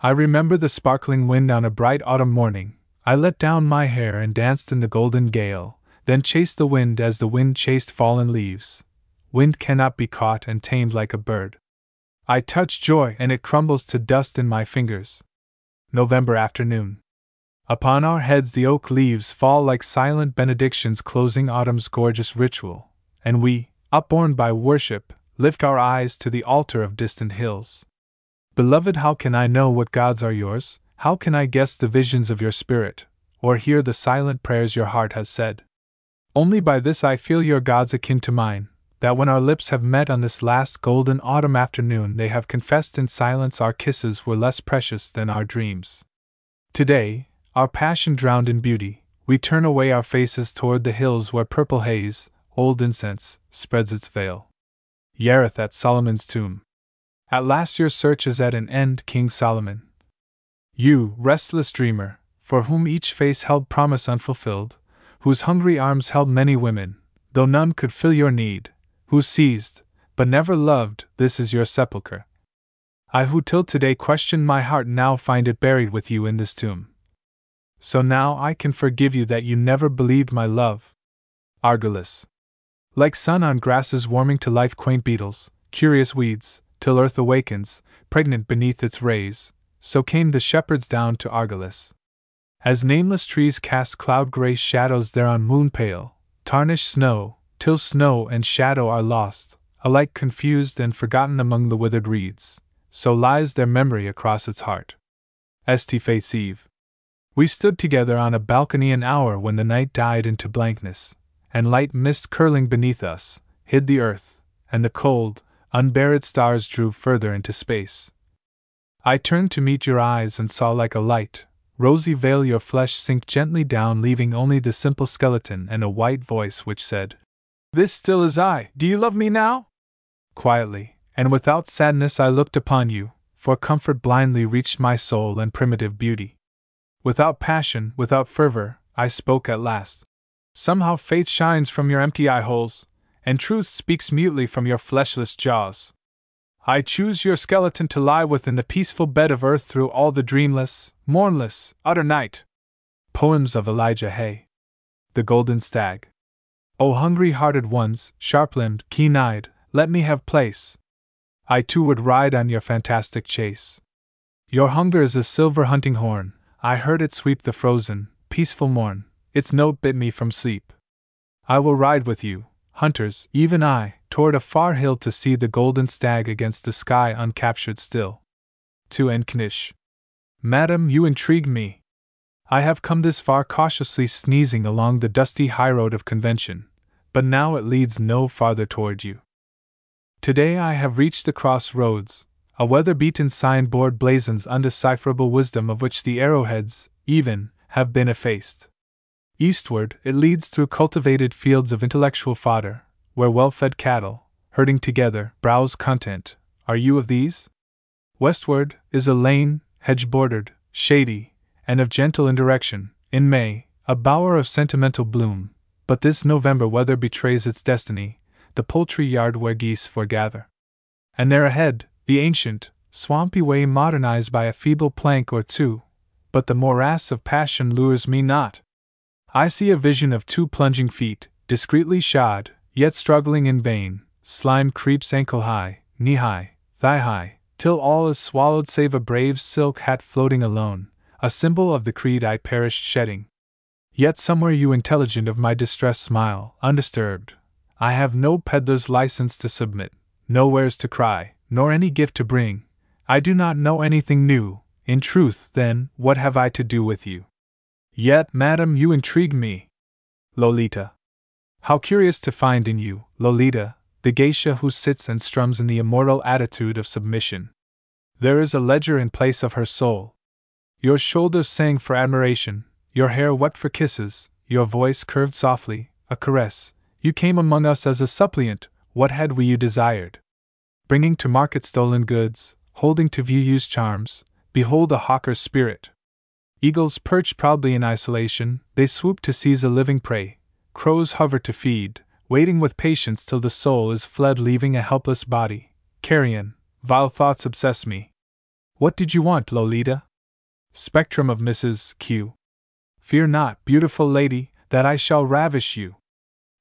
I remember the sparkling wind on a bright autumn morning. I let down my hair and danced in the golden gale, then chased the wind as the wind chased fallen leaves. Wind cannot be caught and tamed like a bird. I touch joy and it crumbles to dust in my fingers. November afternoon. Upon our heads the oak leaves fall like silent benedictions closing autumn's gorgeous ritual, and we, upborne by worship, lift our eyes to the altar of distant hills. Beloved, how can I know what gods are yours? How can I guess the visions of your spirit, or hear the silent prayers your heart has said? Only by this I feel your gods akin to mine, that when our lips have met on this last golden autumn afternoon, they have confessed in silence our kisses were less precious than our dreams. Today, our passion drowned in beauty, we turn away our faces toward the hills where purple haze, old incense, spreads its veil. Yareth at Solomon's tomb. At last your search is at an end, King Solomon. You, restless dreamer, for whom each face held promise unfulfilled, whose hungry arms held many women, though none could fill your need, who seized, but never loved, this is your sepulchre. I who till today questioned my heart now find it buried with you in this tomb. So now I can forgive you that you never believed my love. Argolis. Like sun on grasses warming to life, quaint beetles, curious weeds, till earth awakens, pregnant beneath its rays, so came the shepherds down to Argolis. As nameless trees cast cloud gray shadows there on moon pale, tarnished snow, till snow and shadow are lost, alike confused and forgotten among the withered reeds, so lies their memory across its heart. St. Faith's Eve. We stood together on a balcony an hour when the night died into blankness, and light mist curling beneath us hid the earth, and the cold, unburied stars drew further into space. I turned to meet your eyes and saw like a light, rosy veil your flesh sink gently down, leaving only the simple skeleton and a white voice which said, This still is I, do you love me now? Quietly, and without sadness, I looked upon you, for comfort blindly reached my soul and primitive beauty. Without passion, without fervor, I spoke at last. Somehow faith shines from your empty eye holes, and truth speaks mutely from your fleshless jaws. I choose your skeleton to lie within the peaceful bed of earth through all the dreamless, mournless, utter night. Poems of Elijah Hay. The Golden Stag. O hungry hearted ones, sharp limbed, keen eyed, let me have place. I too would ride on your fantastic chase. Your hunger is a silver hunting horn, I heard it sweep the frozen, peaceful morn, its note bit me from sleep. I will ride with you, hunters, even I, toward a far hill to see the golden stag against the sky uncaptured still. To Enknish. Madam, you intrigue me. I have come this far cautiously sneezing along the dusty highroad of convention, but now it leads no farther toward you. Today I have reached the crossroads. A weather beaten signboard blazons undecipherable wisdom of which the arrowheads, even, have been effaced. Eastward, it leads through cultivated fields of intellectual fodder, where well fed cattle, herding together, browse content. Are you of these? Westward is a lane, hedge bordered, shady, and of gentle indirection, in May, a bower of sentimental bloom, but this November weather betrays its destiny, the poultry yard where geese foregather. And there ahead, the ancient, swampy way modernized by a feeble plank or two, but the morass of passion lures me not. I see a vision of two plunging feet, discreetly shod, yet struggling in vain. Slime creeps ankle high, knee high, thigh high, till all is swallowed save a brave silk hat floating alone, a symbol of the creed I perished shedding. Yet somewhere you intelligent of my distress smile, undisturbed. I have no peddler's license to submit, no wares to cry, nor any gift to bring. I do not know anything new. In truth, then, what have I to do with you? Yet, madam, you intrigue me. Lolita. How curious to find in you, Lolita, the geisha who sits and strums in the immortal attitude of submission. There is a ledger in place of her soul. Your shoulders sang for admiration, your hair wept for kisses, your voice curved softly, a caress. You came among us as a suppliant, what had we you desired? Bringing to market stolen goods, holding to view used charms, behold a hawker's spirit, Eagles perch proudly in isolation, they swoop to seize a living prey. Crows hover to feed, waiting with patience till the soul is fled, leaving a helpless body. Carrion, vile thoughts obsess me. What did you want, Lolita? Spectrum of Mrs. Q. Fear not, beautiful lady, that I shall ravish you.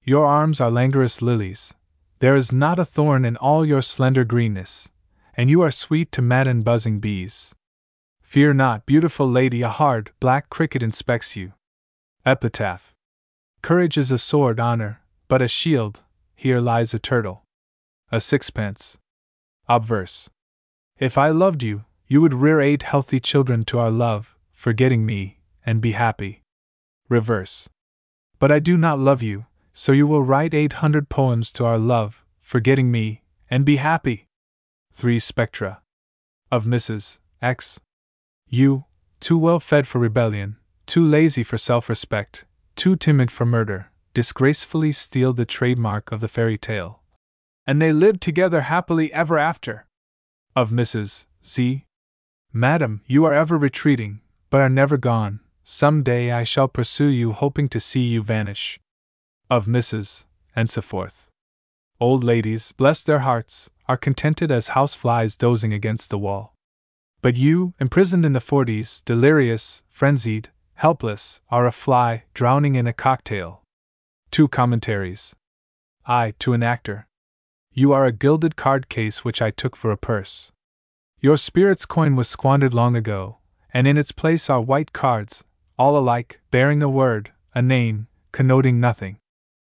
Your arms are languorous lilies. There is not a thorn in all your slender greenness, and you are sweet to madden buzzing bees. Fear not, beautiful lady, a hard, black cricket inspects you. Epitaph Courage is a sword, honor, but a shield, here lies a turtle. A sixpence. Obverse If I loved you, you would rear eight healthy children to our love, forgetting me, and be happy. Reverse But I do not love you, so you will write eight hundred poems to our love, forgetting me, and be happy. Three Spectra. Of Mrs. X. You, too well fed for rebellion, too lazy for self respect, too timid for murder, disgracefully steal the trademark of the fairy tale. And they lived together happily ever after. Of Mrs. Z. Madam, you are ever retreating, but are never gone. Some day I shall pursue you, hoping to see you vanish. Of Mrs. and so forth. Old ladies, bless their hearts, are contented as houseflies dozing against the wall. But you, imprisoned in the forties, delirious, frenzied, helpless, are a fly drowning in a cocktail. Two commentaries. I, to an actor. You are a gilded card case which I took for a purse. Your spirit's coin was squandered long ago, and in its place are white cards, all alike, bearing a word, a name, connoting nothing.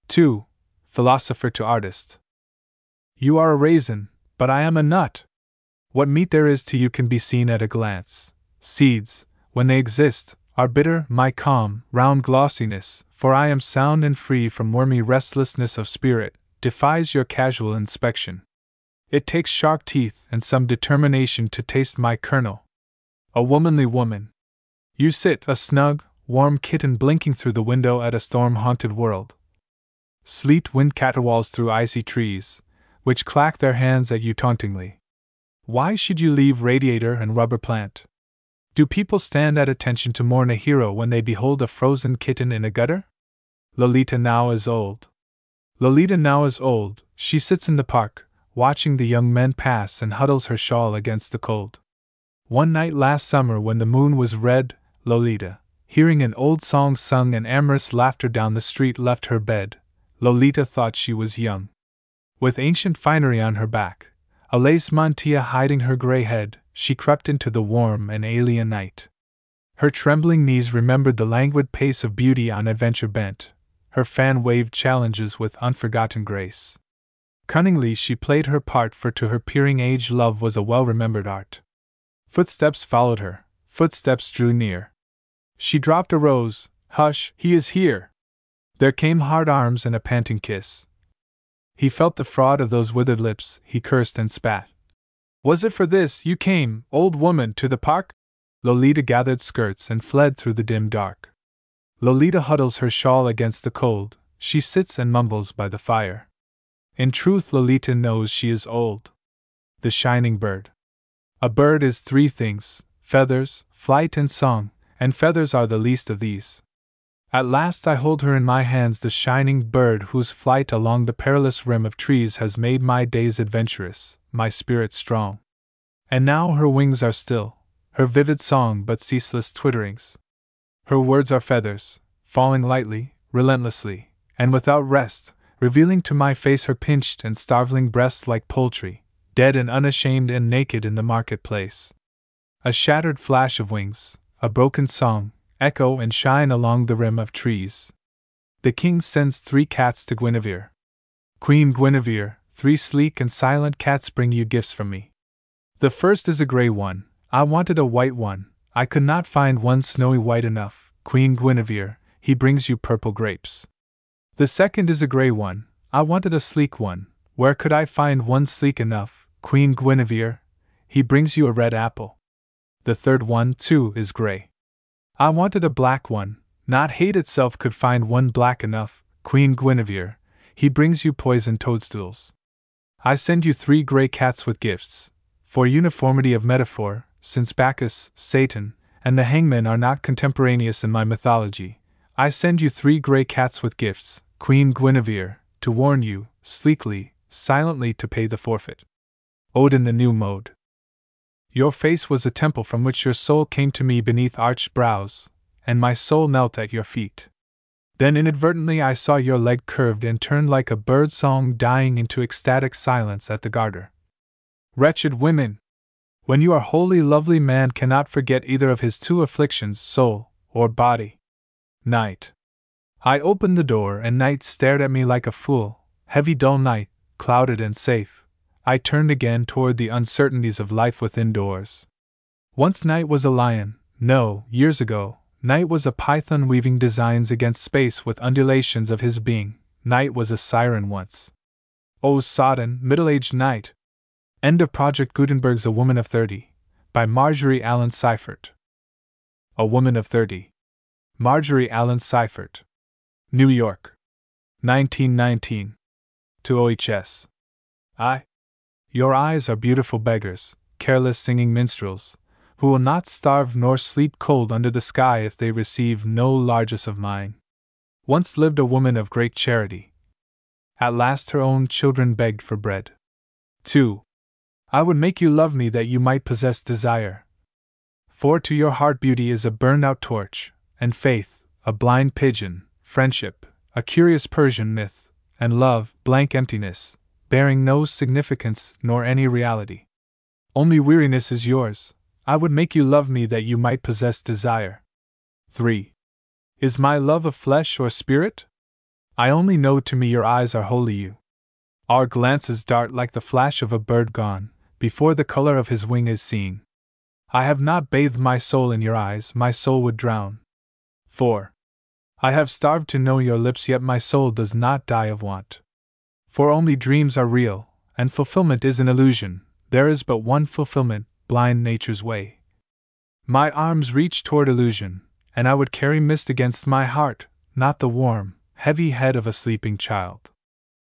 2. Philosopher to artist. You are a raisin, but I am a nut. What meat there is to you can be seen at a glance. Seeds, when they exist, are bitter, my calm, round glossiness, for I am sound and free from wormy restlessness of spirit, defies your casual inspection. It takes sharp teeth and some determination to taste my kernel. A womanly woman. You sit, a snug, warm kitten blinking through the window at a storm haunted world. Sleet wind caterwauls through icy trees, which clack their hands at you tauntingly. Why should you leave radiator and rubber plant? Do people stand at attention to mourn a hero when they behold a frozen kitten in a gutter? Lolita now is old. Lolita now is old, she sits in the park, watching the young men pass and huddles her shawl against the cold. One night last summer, when the moon was red, Lolita, hearing an old song sung and amorous laughter down the street, left her bed. Lolita thought she was young. With ancient finery on her back, a lace mantilla hiding her gray head, she crept into the warm and alien night. Her trembling knees remembered the languid pace of beauty on adventure bent, her fan waved challenges with unforgotten grace. Cunningly she played her part, for to her peering age love was a well remembered art. Footsteps followed her, footsteps drew near. She dropped a rose, Hush, he is here! There came hard arms and a panting kiss. He felt the fraud of those withered lips, he cursed and spat. Was it for this you came, old woman, to the park? Lolita gathered skirts and fled through the dim dark. Lolita huddles her shawl against the cold, she sits and mumbles by the fire. In truth, Lolita knows she is old. The shining bird. A bird is three things feathers, flight, and song, and feathers are the least of these. At last I hold her in my hands, the shining bird whose flight along the perilous rim of trees has made my days adventurous, my spirit strong. And now her wings are still, her vivid song but ceaseless twitterings. Her words are feathers, falling lightly, relentlessly, and without rest, revealing to my face her pinched and starveling breast like poultry, dead and unashamed and naked in the marketplace. A shattered flash of wings, a broken song, echo and shine along the rim of trees. The king sends three cats to Guinevere. Queen Guinevere, three sleek and silent cats bring you gifts from me. The first is a gray one, I wanted a white one, I could not find one snowy white enough. Queen Guinevere, he brings you purple grapes. The second is a gray one, I wanted a sleek one, where could I find one sleek enough? Queen Guinevere, he brings you a red apple. The third one, too, is gray. I wanted a black one, not hate itself could find one black enough. Queen Guinevere, he brings you poisoned toadstools. I send you three gray cats with gifts, for uniformity of metaphor, since Bacchus, Satan, and the hangman are not contemporaneous in my mythology. I send you three gray cats with gifts, Queen Guinevere, to warn you, sleekly, silently to pay the forfeit. Ode in the New Mode. Your face was a temple from which your soul came to me beneath arched brows, and my soul knelt at your feet. Then inadvertently I saw your leg curved and turned like a bird song dying into ecstatic silence at the garter. Wretched women! When you are wholly lovely, man cannot forget either of his two afflictions, soul or body. Night. I opened the door, and night stared at me like a fool, heavy, dull night, clouded and safe. I turned again toward the uncertainties of life within doors. Once night was a lion, no, years ago, night was a python weaving designs against space with undulations of his being, night was a siren once. O sodden, middle aged night! End of Project Gutenberg's A Woman of Thirty, by Marjorie Allen Seiffert. A Woman of Thirty. Marjorie Allen Seiffert. New York. 1919. To OHS. I. Your eyes are beautiful beggars, careless singing minstrels, who will not starve nor sleep cold under the sky if they receive no largesse of mine. Once lived a woman of great charity. At last her own children begged for bread. 2. I would make you love me that you might possess desire. For to your heart beauty is a burned out torch, and faith, a blind pigeon, friendship, a curious Persian myth, and love, blank emptiness, bearing no significance nor any reality. Only weariness is yours. I would make you love me that you might possess desire. 3. Is my love of flesh or spirit? I only know to me your eyes are wholly you. Our glances dart like the flash of a bird gone, before the color of his wing is seen. I have not bathed my soul in your eyes, my soul would drown. 4. I have starved to know your lips, yet my soul does not die of want. For only dreams are real, and fulfillment is an illusion. There is but one fulfillment, blind nature's way. My arms reach toward illusion, and I would carry mist against my heart, not the warm, heavy head of a sleeping child.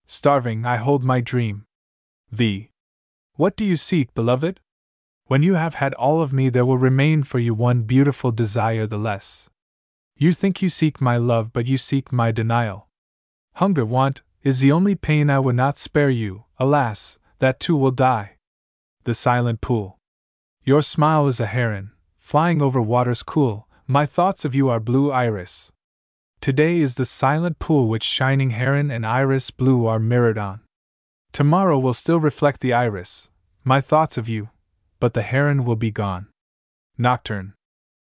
Starving, I hold my dream. V. What do you seek, beloved? When you have had all of me, there will remain for you one beautiful desire the less. You think you seek my love, but you seek my denial. Hunger, want, is the only pain I would not spare you, alas, that too will die. The silent pool. Your smile is a heron, flying over waters cool, my thoughts of you are blue iris. Today is the silent pool which shining heron and iris blue are mirrored on. Tomorrow will still reflect the iris, my thoughts of you, but the heron will be gone. Nocturne.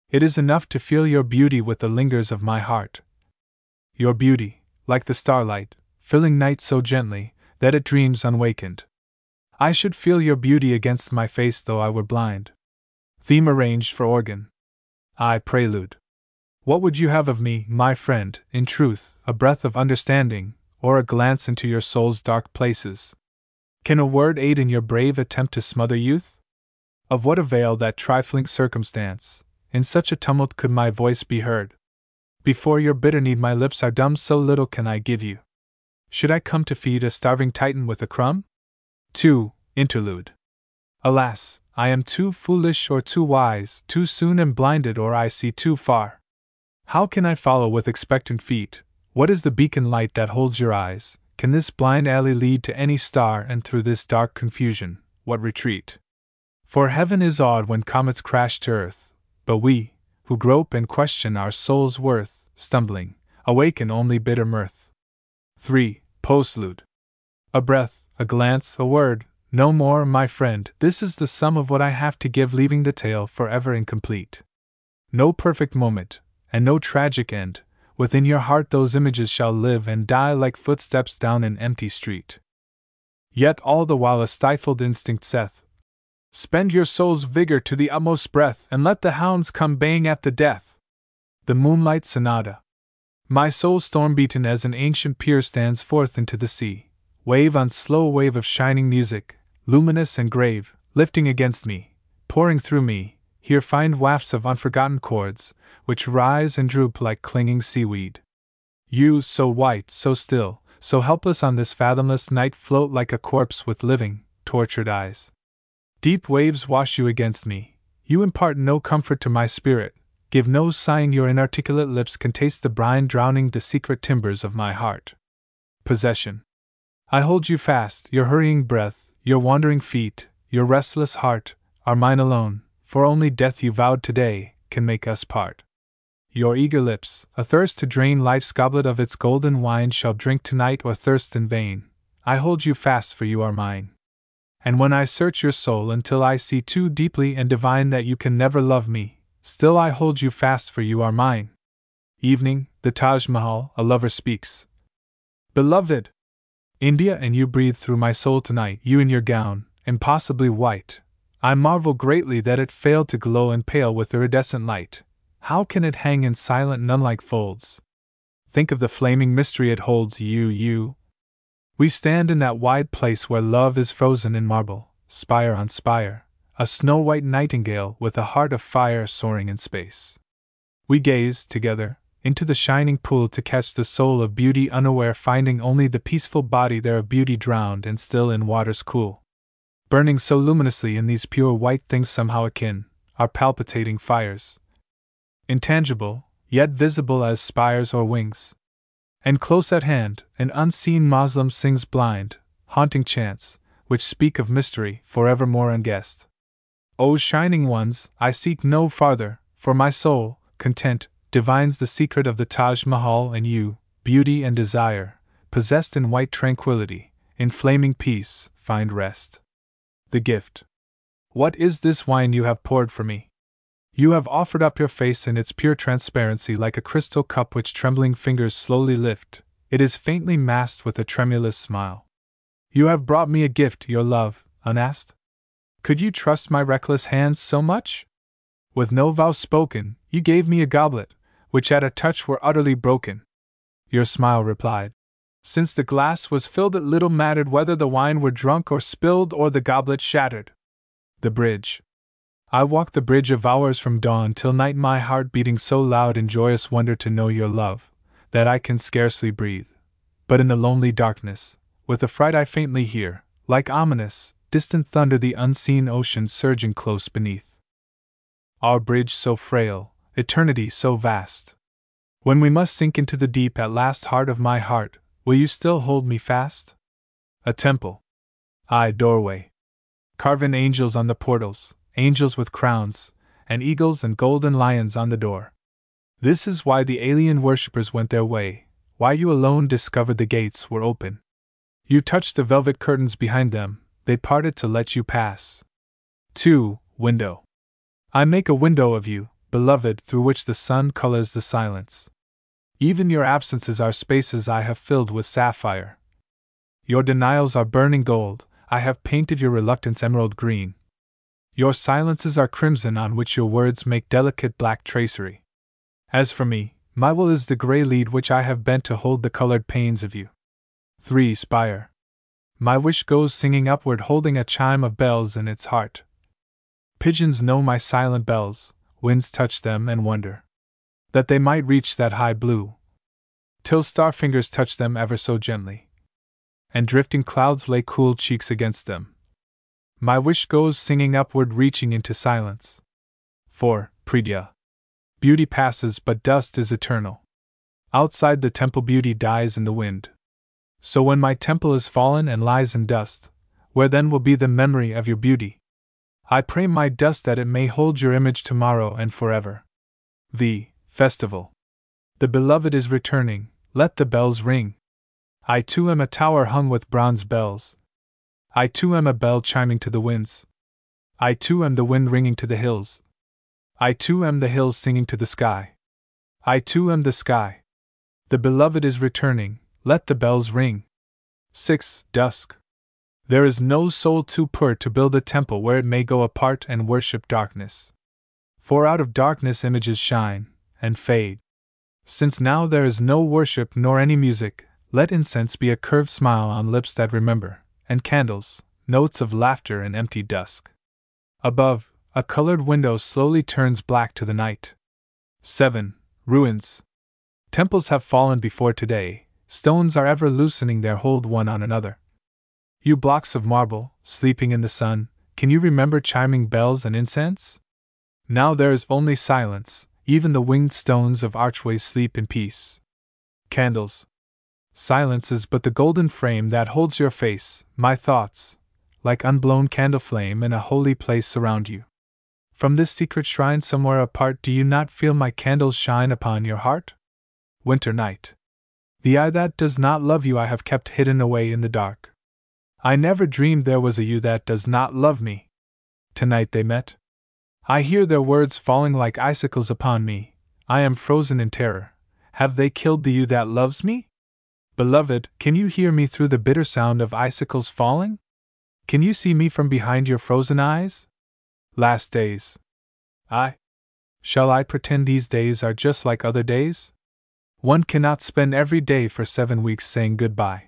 It is enough to feel your beauty with the lingers of my heart. Your beauty, like the starlight, filling night so gently that it dreams unwakened. I should feel your beauty against my face though I were blind. Theme arranged for organ. I prelude. What would you have of me, my friend, in truth, a breath of understanding, or a glance into your soul's dark places? Can a word aid in your brave attempt to smother youth? Of what avail that trifling circumstance? In such a tumult could my voice be heard. Before your bitter need, my lips are dumb, so little can I give you. Should I come to feed a starving Titan with a crumb? 2. Interlude. Alas, I am too foolish or too wise, too soon am blinded or I see too far. How can I follow with expectant feet? What is the beacon light that holds your eyes? Can this blind alley lead to any star, and through this dark confusion, what retreat? For heaven is awed when comets crash to earth, but we, who grope and question our soul's worth, stumbling, awaken only bitter mirth. 3. Postlude. A breath, a glance, a word, no more, my friend, this is the sum of what I have to give, leaving the tale forever incomplete. No perfect moment, and no tragic end, within your heart those images shall live and die like footsteps down an empty street. Yet all the while a stifled instinct saith, Spend your soul's vigor to the utmost breath, and let the hounds come baying at the death. The Moonlight Sonata. My soul storm beaten as an ancient pier stands forth into the sea, wave on slow wave of shining music, luminous and grave, lifting against me, pouring through me, here find wafts of unforgotten chords, which rise and droop like clinging seaweed. You, so white, so still, so helpless on this fathomless night, float like a corpse with living, tortured eyes. Deep waves wash you against me, you impart no comfort to my spirit, give no sign your inarticulate lips can taste the brine drowning the secret timbers of my heart. Possession. I hold you fast, your hurrying breath, your wandering feet, your restless heart, are mine alone, for only death you vowed today can make us part. Your eager lips, athirst to drain life's goblet of its golden wine, shall drink tonight or thirst in vain. I hold you fast, for you are mine. And when I search your soul until I see too deeply and divine that you can never love me, still I hold you fast, for you are mine. Evening, the Taj Mahal, a lover speaks. Beloved, India and you breathe through my soul tonight, you in your gown, impossibly white. I marvel greatly that it failed to glow and pale with iridescent light. How can it hang in silent, nun like folds? Think of the flaming mystery it holds, you, you. We stand in that wide place where love is frozen in marble, spire on spire, a snow white nightingale with a heart of fire soaring in space. We gaze, together, into the shining pool to catch the soul of beauty unaware, finding only the peaceful body there of beauty drowned and still in waters cool. Burning so luminously in these pure white things somehow akin, are palpitating fires. Intangible, yet visible as spires or wings. And close at hand, an unseen Moslem sings blind, haunting chants, which speak of mystery, forevermore unguessed. O shining ones, I seek no farther, for my soul, content, divines the secret of the Taj Mahal and you, beauty and desire, possessed in white tranquility, in flaming peace, find rest. The gift. What is this wine you have poured for me? You have offered up your face in its pure transparency like a crystal cup which trembling fingers slowly lift. It is faintly masked with a tremulous smile. You have brought me a gift, your love, unasked? Could you trust my reckless hands so much? With no vow spoken, you gave me a goblet, which at a touch were utterly broken. Your smile replied. Since the glass was filled, it little mattered whether the wine were drunk or spilled or the goblet shattered. The bridge. I walk the bridge of hours from dawn till night, my heart beating so loud in joyous wonder to know your love, that I can scarcely breathe. But in the lonely darkness, with a fright I faintly hear, like ominous, distant thunder, the unseen ocean surging close beneath. Our bridge so frail, eternity so vast. When we must sink into the deep at last, heart of my heart, will you still hold me fast? A temple. Ay, doorway. Carven angels on the portals, angels with crowns, and eagles and golden lions on the door. This is why the alien worshippers went their way, why you alone discovered the gates were open. You touched the velvet curtains behind them, they parted to let you pass. 2. Window. I make a window of you, beloved, through which the sun colors the silence. Even your absences are spaces I have filled with sapphire. Your denials are burning gold, I have painted your reluctance emerald green. Your silences are crimson on which your words make delicate black tracery. As for me, my will is the gray lead which I have bent to hold the colored panes of you. 3. Spire. My wish goes singing upward, holding a chime of bells in its heart. Pigeons know my silent bells, winds touch them and wonder that they might reach that high blue, till star fingers touch them ever so gently, and drifting clouds lay cool cheeks against them. My wish goes singing upward, reaching into silence. 4. Pridya. Beauty passes, but dust is eternal. Outside the temple, beauty dies in the wind. So when my temple is fallen and lies in dust, where then will be the memory of your beauty? I pray my dust that it may hold your image tomorrow and forever. V. Festival. The beloved is returning, let the bells ring. I too am a tower hung with bronze bells. I too am a bell chiming to the winds. I too am the wind ringing to the hills. I too am the hills singing to the sky. I too am the sky. The beloved is returning, let the bells ring. 6. Dusk. There is no soul too poor to build a temple where it may go apart and worship darkness. For out of darkness images shine, and fade. Since now there is no worship nor any music, let incense be a curved smile on lips that remember, and candles, notes of laughter in empty dusk. Above, a colored window slowly turns black to the night. 7. Ruins. Temples have fallen before today, stones are ever loosening their hold one on another. You blocks of marble, sleeping in the sun, can you remember chiming bells and incense? Now there is only silence, even the winged stones of archways sleep in peace. Candles. Silence is but the golden frame that holds your face, my thoughts, like unblown candle flame in a holy place surround you. From this secret shrine somewhere apart, do you not feel my candles shine upon your heart? winter night. The eye that does not love you I have kept hidden away in the dark. I never dreamed there was a you that does not love me. Tonight they met. I hear their words falling like icicles upon me. I am frozen in terror. Have they killed the you that loves me? Beloved, can you hear me through the bitter sound of icicles falling? Can you see me from behind your frozen eyes? Last days. I. Shall I pretend these days are just like other days? One cannot spend every day for seven weeks saying goodbye.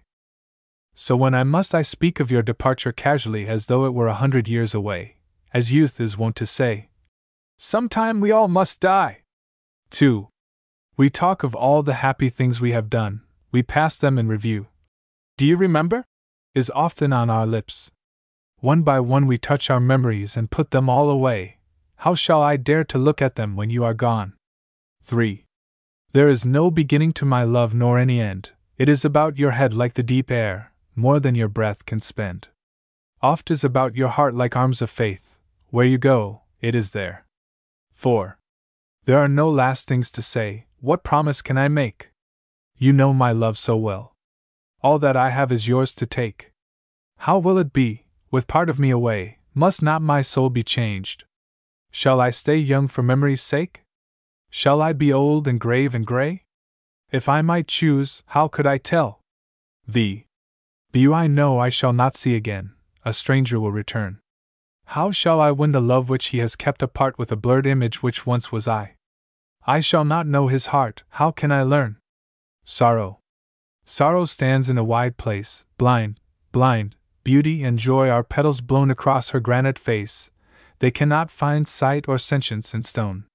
So when I must I speak of your departure casually as though it were a hundred years away, as youth is wont to say. Sometime we all must die. 2. We talk of all the happy things we have done, we pass them in review. Do you remember? Is often on our lips. One by one we touch our memories and put them all away. How shall I dare to look at them when you are gone? 3. There is no beginning to my love nor any end, it is about your head like the deep air, more than your breath can spend. Oft is about your heart like arms of faith, where you go, it is there. 4. There are no last things to say, what promise can I make? You know my love so well. All that I have is yours to take. How will it be, with part of me away, must not my soul be changed? Shall I stay young for memory's sake? Shall I be old and grave and grey? If I might choose, how could I tell? Thee. the you I know I shall not see again, a stranger will return. How shall I win the love which he has kept apart with a blurred image which once was I? I shall not know his heart, how can I learn? Sorrow. Sorrow stands in a wide place, blind, blind, beauty and joy are petals blown across her granite face, they cannot find sight or sentience in stone.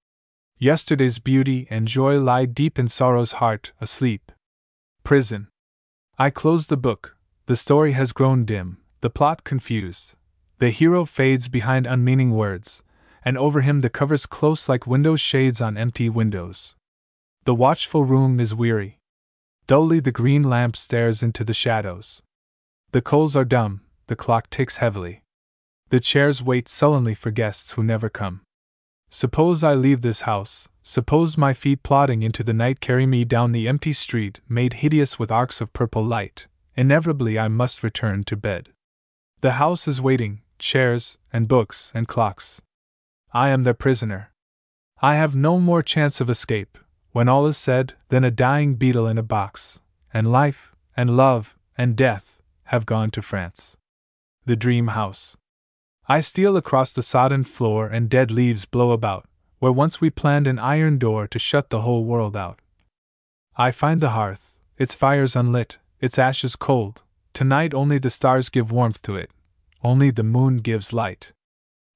Yesterday's beauty and joy lie deep in sorrow's heart, asleep. Prison. I close the book, the story has grown dim, the plot confused. The hero fades behind unmeaning words, and over him the covers close like window shades on empty windows. The watchful room is weary. Dully the green lamp stares into the shadows. The coals are dumb, the clock ticks heavily. The chairs wait sullenly for guests who never come. Suppose I leave this house, suppose my feet plodding into the night carry me down the empty street, made hideous with arcs of purple light, inevitably I must return to bed. The house is waiting, chairs, and books, and clocks. I am their prisoner. I have no more chance of escape, when all is said, than a dying beetle in a box, and life, and love, and death have gone to France. The Dream House. I steal across the sodden floor and dead leaves blow about, where once we planned an iron door to shut the whole world out. I find the hearth, its fires unlit, its ashes cold. Tonight only the stars give warmth to it, only the moon gives light.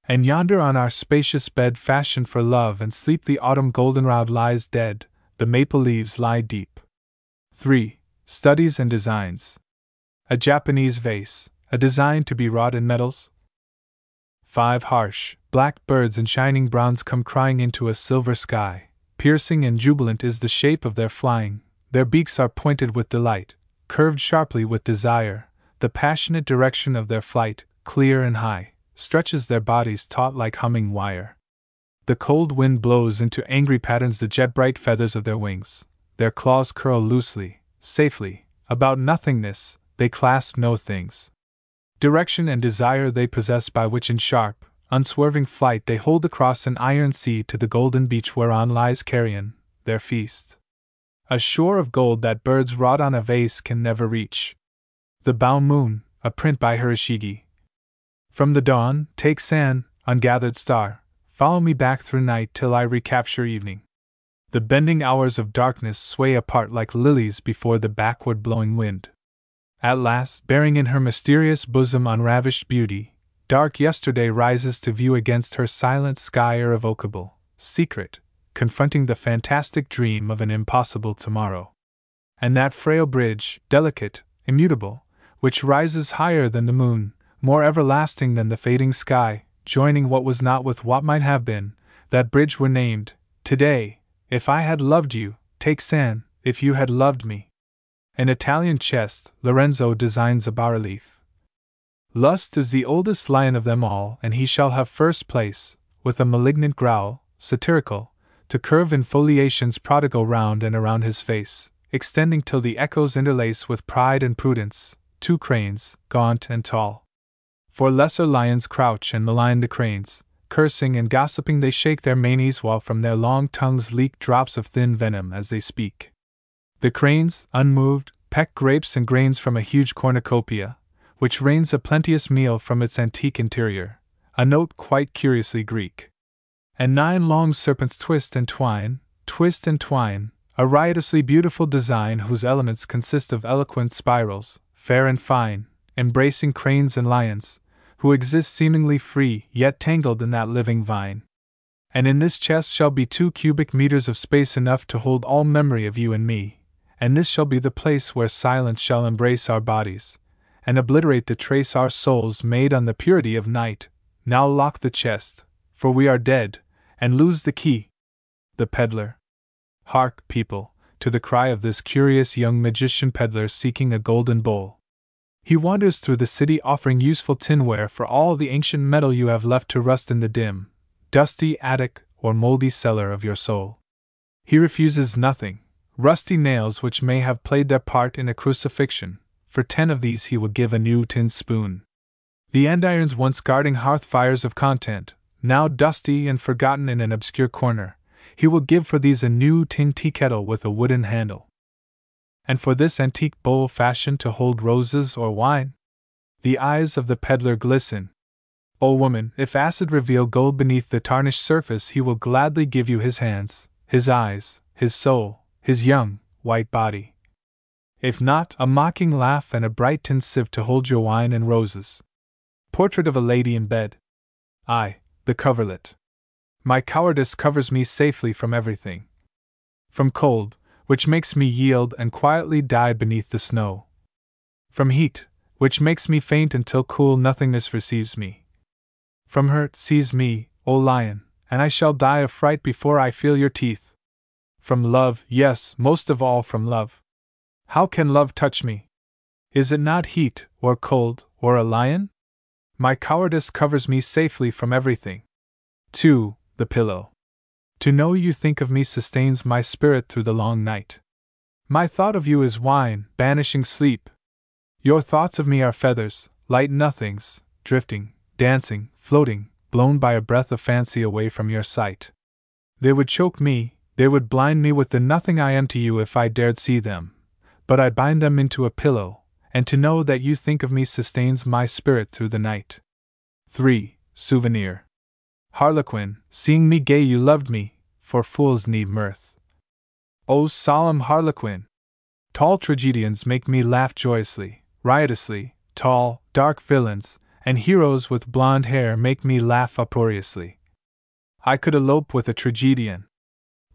And yonder on our spacious bed fashioned for love and sleep the autumn goldenrod lies dead, the maple leaves lie deep. 3. Studies and Designs A Japanese vase, a design to be wrought in metals. 5. Harsh, black birds in shining browns come crying into a silver sky. Piercing and jubilant is the shape of their flying, their beaks are pointed with delight, curved sharply with desire, the passionate direction of their flight, clear and high, stretches their bodies taut like humming wire. The cold wind blows into angry patterns the jet bright feathers of their wings, their claws curl loosely, safely, about nothingness, they clasp no things. Direction and desire they possess by which in sharp, unswerving flight they hold across an iron sea to the golden beach whereon lies carrion, their feast. A shore of gold that birds wrought on a vase can never reach. The Bao Moon, a print by Hiroshige. From the dawn, take sand, ungathered star, follow me back through night till I recapture evening. The bending hours of darkness sway apart like lilies before the backward blowing wind. At last, bearing in her mysterious bosom unravished beauty, dark yesterday rises to view against her silent sky irrevocable, secret, confronting the fantastic dream of an impossible tomorrow. And that frail bridge, delicate, immutable, which rises higher than the moon, more everlasting than the fading sky, joining what was not with what might have been, that bridge were named, Today, if I had loved you, take San, if you had loved me. An Italian chest, Lorenzo designs a bas relief. Lust is the oldest lion of them all, and he shall have first place, with a malignant growl, satirical, to curve in foliations prodigal round and around his face, extending till the echoes interlace with pride and prudence, two cranes, gaunt and tall. For lesser lions crouch and malign the cranes, cursing and gossiping they shake their manes while from their long tongues leak drops of thin venom as they speak. The cranes, unmoved, peck grapes and grains from a huge cornucopia, which rains a plenteous meal from its antique interior, a note quite curiously Greek and nine long serpents twist and twine, twist and twine, a riotously beautiful design whose elements consist of eloquent spirals, fair and fine, embracing cranes and lions, who exist seemingly free, yet tangled in that living vine. And in this chest shall be two cubic meters of space enough to hold all memory of you and me, and this shall be the place where silence shall embrace our bodies, and obliterate the trace our souls made on the purity of night. Now lock the chest, for we are dead, and lose the key. The peddler. Hark, people, to the cry of this curious young magician peddler seeking a golden bowl. He wanders through the city offering useful tinware for all the ancient metal you have left to rust in the dim, dusty attic or moldy cellar of your soul. He refuses nothing, rusty nails which may have played their part in a crucifixion, for ten of these he will give a new tin spoon. The andirons once guarding hearth fires of content, now dusty and forgotten in an obscure corner, he will give for these a new tin tea kettle with a wooden handle. And for this antique bowl fashioned to hold roses or wine? The eyes of the peddler glisten. O woman, if acid reveal gold beneath the tarnished surface, he will gladly give you his hands, his eyes, his soul, his young, white body. If not, a mocking laugh and a bright tin sieve to hold your wine and roses. Portrait of a lady in bed. Ay, the coverlet. My cowardice covers me safely from everything. From cold, which makes me yield and quietly die beneath the snow. From heat, which makes me faint until cool nothingness receives me. From hurt, seize me, O lion, and I shall die of fright before I feel your teeth. From love, yes, most of all from love. How can love touch me? Is it not heat, or cold, or a lion? My cowardice covers me safely from everything. 2. The pillow. To know you think of me sustains my spirit through the long night. My thought of you is wine, banishing sleep. Your thoughts of me are feathers, light nothings, drifting, dancing, floating, blown by a breath of fancy away from your sight. They would choke me, they would blind me with the nothing I am to you if I dared see them, but I bind them into a pillow, and to know that you think of me sustains my spirit through the night. 3. Souvenir. Harlequin, seeing me gay, you loved me, for fools need mirth. O solemn Harlequin! Tall tragedians make me laugh joyously, riotously, tall, dark villains, and heroes with blond hair make me laugh uproariously. I could elope with a tragedian.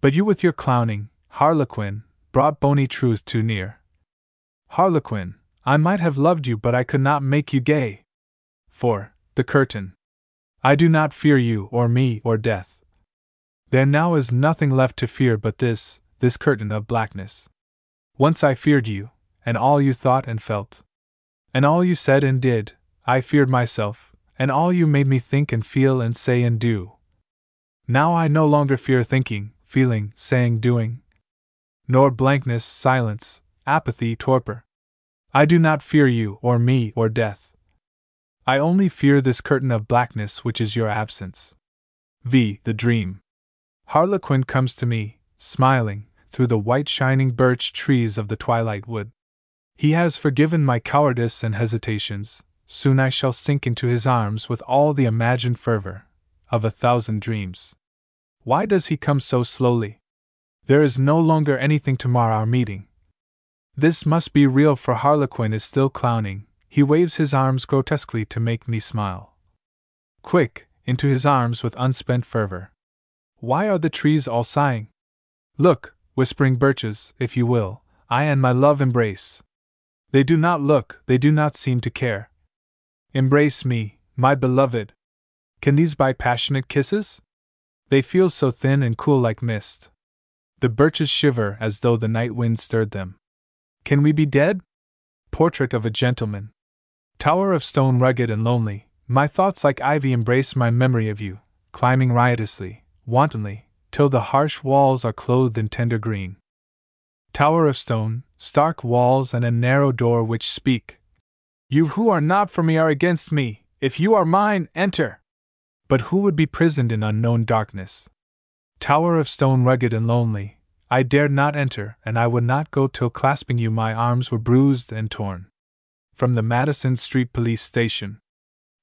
But you, with your clowning, Harlequin, brought bony truth too near. Harlequin, I might have loved you, but I could not make you gay. For, the curtain. I do not fear you, or me, or death. There now is nothing left to fear but this, this curtain of blackness. Once I feared you, and all you thought and felt. And all you said and did, I feared myself, and all you made me think and feel and say and do. Now I no longer fear thinking, feeling, saying, doing. Nor blankness, silence, apathy, torpor. I do not fear you, or me, or death. I only fear this curtain of blackness which is your absence. V. The Dream. Harlequin comes to me, smiling, through the white shining birch trees of the twilight wood. He has forgiven my cowardice and hesitations, soon I shall sink into his arms with all the imagined fervor of a thousand dreams. Why does he come so slowly? There is no longer anything to mar our meeting. This must be real, for Harlequin is still clowning. He waves his arms grotesquely to make me smile. Quick, into his arms with unspent fervor. Why are the trees all sighing? Look, whispering birches, if you will, I and my love embrace. They do not look, they do not seem to care. Embrace me, my beloved. Can these buy passionate kisses? They feel so thin and cool like mist. The birches shiver as though the night wind stirred them. Can we be dead? Portrait of a gentleman. Tower of stone rugged and lonely, my thoughts like ivy embrace my memory of you, climbing riotously, wantonly, till the harsh walls are clothed in tender green. Tower of stone, stark walls, and a narrow door which speak. You who are not for me are against me, if you are mine, enter! But who would be prisoned in unknown darkness? Tower of stone rugged and lonely, I dared not enter, and I would not go till clasping you my arms were bruised and torn. From the Madison Street Police Station.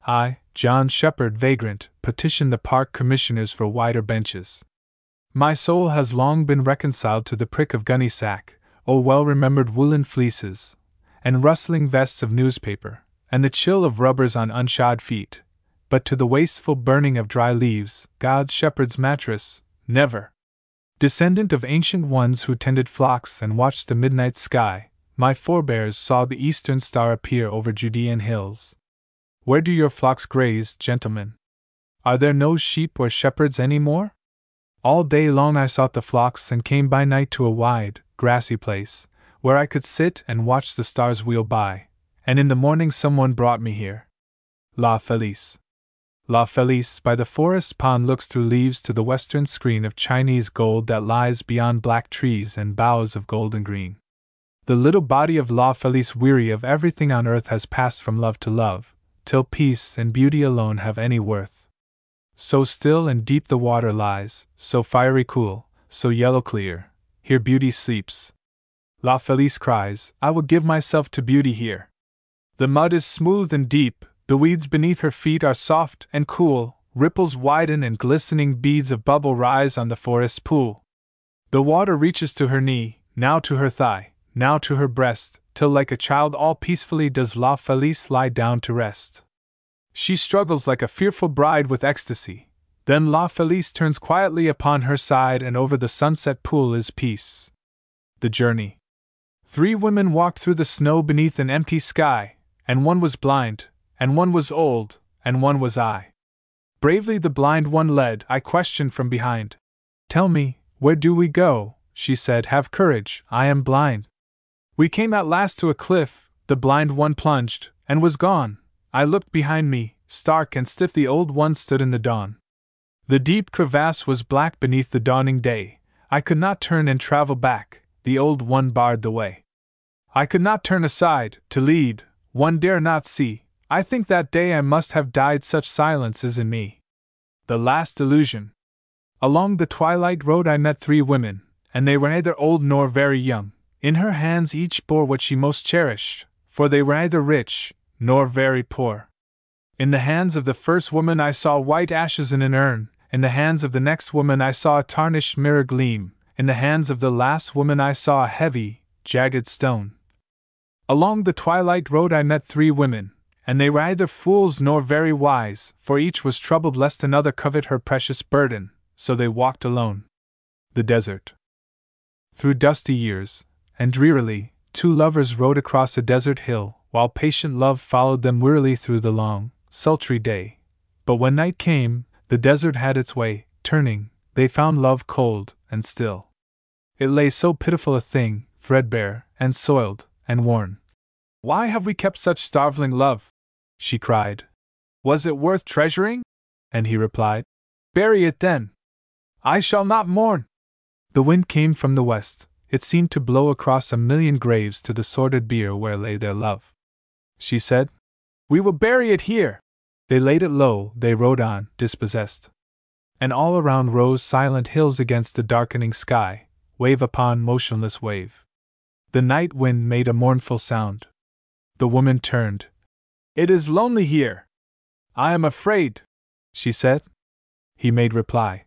I, John Shepard, vagrant, petitioned the park commissioners for wider benches. My soul has long been reconciled to the prick of gunny sack, O well remembered woolen fleeces, and rustling vests of newspaper, and the chill of rubbers on unshod feet, but to the wasteful burning of dry leaves, God's shepherd's mattress, never. Descendant of ancient ones who tended flocks and watched the midnight sky, my forebears saw the eastern star appear over Judean hills. Where do your flocks graze, gentlemen? Are there no sheep or shepherds any more? All day long I sought the flocks and came by night to a wide, grassy place, where I could sit and watch the stars wheel by, and in the morning someone brought me here. La Felice. La Felice by the forest pond looks through leaves to the western screen of Chinese gold that lies beyond black trees and boughs of golden green. The little body of La Felice, weary of everything on earth, has passed from love to love, till peace and beauty alone have any worth. So still and deep the water lies, so fiery cool, so yellow clear, here beauty sleeps. La Felice cries, I will give myself to beauty here. The mud is smooth and deep, the weeds beneath her feet are soft and cool, ripples widen and glistening beads of bubble rise on the forest pool. The water reaches to her knee, now to her thigh, now to her breast, till like a child all peacefully does La Felice lie down to rest. She struggles like a fearful bride with ecstasy. Then La Felice turns quietly upon her side, and over the sunset pool is peace. The journey. Three women walked through the snow beneath an empty sky, and one was blind, and one was old, and one was I. Bravely the blind one led, I questioned from behind. Tell me, where do we go? She said, Have courage, I am blind. We came at last to a cliff, the blind one plunged, and was gone. I looked behind me, stark and stiff the old one stood in the dawn. The deep crevasse was black beneath the dawning day. I could not turn and travel back, the old one barred the way. I could not turn aside, to lead, one dare not see, I think that day I must have died, such silence is in me. The last illusion. Along the twilight road I met three women, and they were neither old nor very young. In her hands each bore what she most cherished, for they were neither rich nor very poor. In the hands of the first woman I saw white ashes in an urn, in the hands of the next woman I saw a tarnished mirror gleam, in the hands of the last woman I saw a heavy, jagged stone. Along the twilight road I met three women, and they were either fools nor very wise, for each was troubled lest another covet her precious burden, so they walked alone. The desert. Through dusty years, and drearily, two lovers rode across a desert hill, while patient love followed them wearily through the long, sultry day. But when night came, the desert had its way, turning, they found love cold and still. It lay so pitiful a thing, threadbare, and soiled, and worn. Why have we kept such starveling love? She cried. Was it worth treasuring? And he replied, Bury it then. I shall not mourn. The wind came from the west, it seemed to blow across a million graves to the sordid bier where lay their love. She said, We will bury it here. They laid it low, they rode on, dispossessed. And all around rose silent hills against the darkening sky, wave upon motionless wave. The night wind made a mournful sound. The woman turned, it is lonely here. I am afraid, she said. He made reply.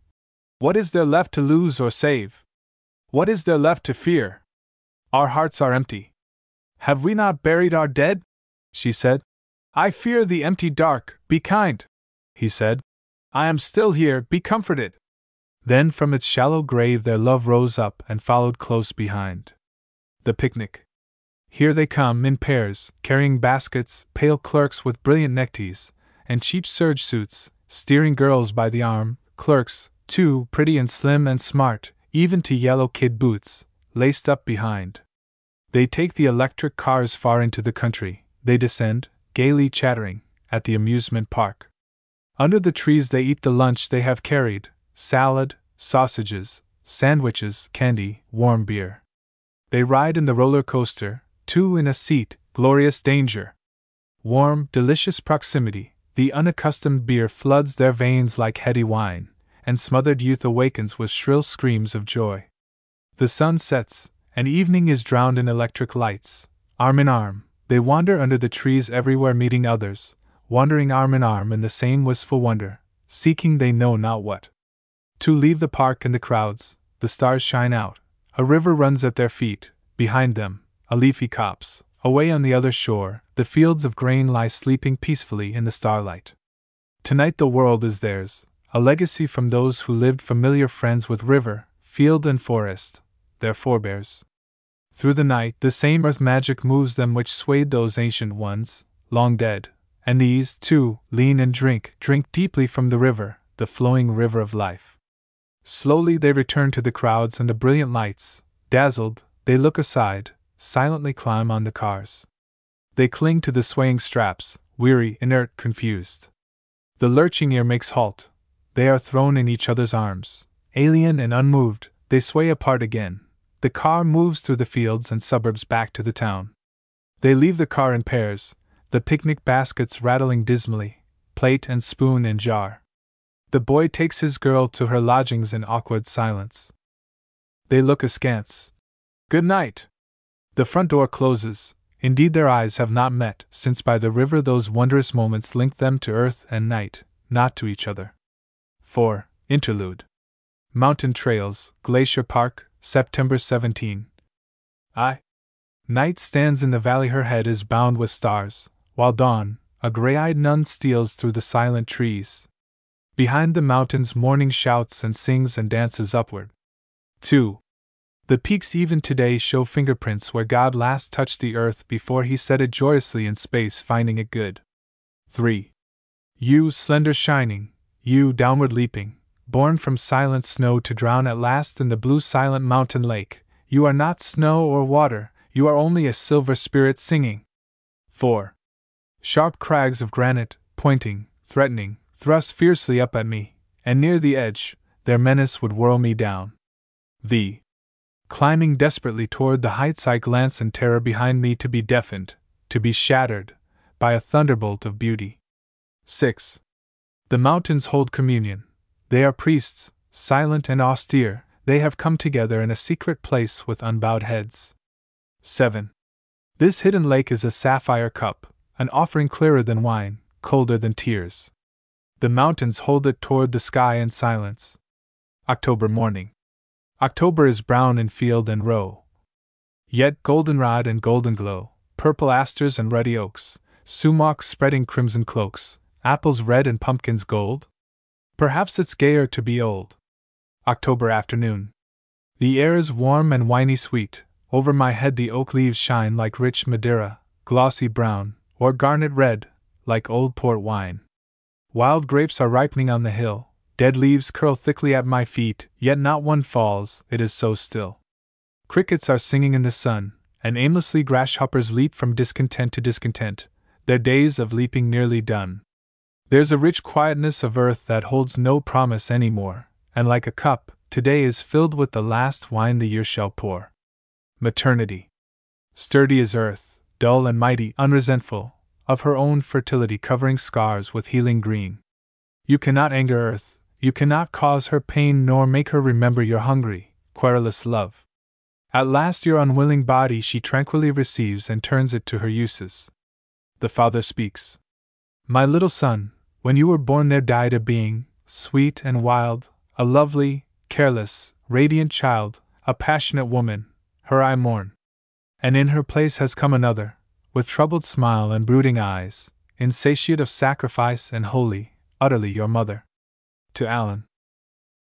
What is there left to lose or save? What is there left to fear? Our hearts are empty. Have we not buried our dead? She said. I fear the empty dark, be kind. He said. I am still here, be comforted. Then from its shallow grave their love rose up and followed close behind. The picnic. Here they come in pairs, carrying baskets, pale clerks with brilliant neckties, and cheap serge suits, steering girls by the arm, clerks, too, pretty and slim and smart, even to yellow kid boots, laced up behind. They take the electric cars far into the country, they descend, gaily chattering, at the amusement park. Under the trees they eat the lunch they have carried salad, sausages, sandwiches, candy, warm beer. They ride in the roller coaster, two in a seat, glorious danger. Warm, delicious proximity, the unaccustomed beer floods their veins like heady wine, and smothered youth awakens with shrill screams of joy. The sun sets, and evening is drowned in electric lights. Arm in arm, they wander under the trees everywhere meeting others, wandering arm in arm in the same wistful wonder, seeking they know not what. To leave the park and the crowds, the stars shine out, a river runs at their feet, behind them, a leafy copse. Away on the other shore, the fields of grain lie sleeping peacefully in the starlight. Tonight the world is theirs, a legacy from those who lived familiar friends with river, field, and forest, their forebears. Through the night, the same earth magic moves them which swayed those ancient ones, long dead, and these, too, lean and drink, drink deeply from the river, the flowing river of life. Slowly they return to the crowds and the brilliant lights, dazzled, they look aside, silently climb on the cars. They cling to the swaying straps, weary, inert, confused. The lurching ear makes halt. They are thrown in each other's arms. Alien and unmoved, they sway apart again. The car moves through the fields and suburbs back to the town. They leave the car in pairs, the picnic baskets rattling dismally, plate and spoon in jar. The boy takes his girl to her lodgings in awkward silence. They look askance. Good night, the front door closes. Indeed, their eyes have not met, since by the river those wondrous moments linked them to earth and night, not to each other. 4. Interlude Mountain Trails, Glacier Park, September 17. I. Night stands in the valley, her head is bound with stars, while dawn, a gray eyed nun, steals through the silent trees. Behind the mountains, morning shouts and sings and dances upward. 2. The peaks even today show fingerprints where God last touched the earth before he set it joyously in space, finding it good. 3. You, slender shining, you, downward leaping, born from silent snow to drown at last in the blue silent mountain lake, you are not snow or water, you are only a silver spirit singing. 4. Sharp crags of granite, pointing, threatening, thrust fiercely up at me, and near the edge, their menace would whirl me down. The Climbing desperately toward the heights, I glance in terror behind me to be deafened, to be shattered, by a thunderbolt of beauty. 6. The mountains hold communion. They are priests, silent and austere, they have come together in a secret place with unbowed heads. 7. This hidden lake is a sapphire cup, an offering clearer than wine, colder than tears. The mountains hold it toward the sky in silence. October morning. October is brown in field and row. Yet goldenrod and golden glow, purple asters and ruddy oaks, sumacs spreading crimson cloaks, apples red and pumpkins gold? Perhaps it's gayer to be old. October afternoon. The air is warm and winey sweet. Over my head the oak leaves shine like rich Madeira, glossy brown, or garnet red, like old port wine. Wild grapes are ripening on the hill, dead leaves curl thickly at my feet, yet not one falls, it is so still. Crickets are singing in the sun, and aimlessly grasshoppers leap from discontent to discontent, their days of leaping nearly done. There's a rich quietness of earth that holds no promise any more, and like a cup, today is filled with the last wine the year shall pour. Maternity. Sturdy as earth, dull and mighty, unresentful, of her own fertility covering scars with healing green. You cannot anger earth, you cannot cause her pain nor make her remember your hungry, querulous love. At last your unwilling body she tranquilly receives and turns it to her uses. The father speaks. My little son, when you were born there died a being, sweet and wild, a lovely, careless, radiant child, a passionate woman, her I mourn. And in her place has come another, with troubled smile and brooding eyes, insatiate of sacrifice and holy, utterly your mother. To Alan.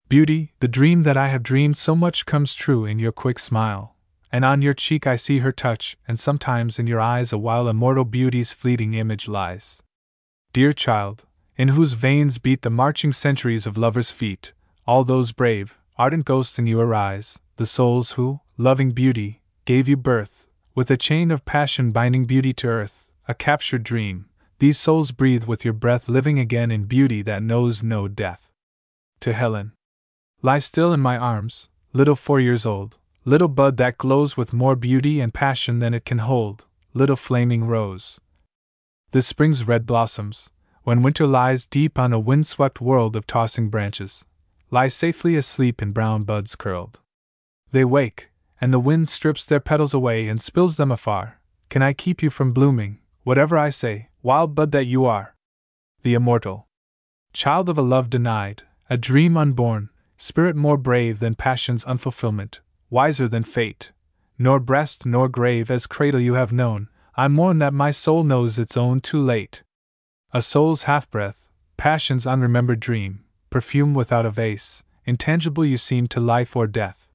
Beauty, the dream that I have dreamed so much comes true in your quick smile, and on your cheek I see her touch, and sometimes in your eyes a while immortal beauty's fleeting image lies. Dear child, in whose veins beat the marching centuries of lovers' feet, all those brave, ardent ghosts in you arise, the souls who, loving beauty, gave you birth, with a chain of passion binding beauty to earth, a captured dream, these souls breathe with your breath living again in beauty that knows no death. To Helen. Lie still in my arms, little four years old, little bud that glows with more beauty and passion than it can hold, little flaming rose. The spring's red blossoms, when winter lies deep on a windswept world of tossing branches, lie safely asleep in brown buds curled. They wake, and the wind strips their petals away and spills them afar. Can I keep you from blooming, whatever I say, wild bud that you are? The immortal. Child of a love denied, a dream unborn, spirit more brave than passion's unfulfillment, wiser than fate. Nor breast nor grave as cradle you have known, I mourn that my soul knows its own too late. A soul's half breath, passion's unremembered dream, perfume without a vase, intangible you seem to life or death.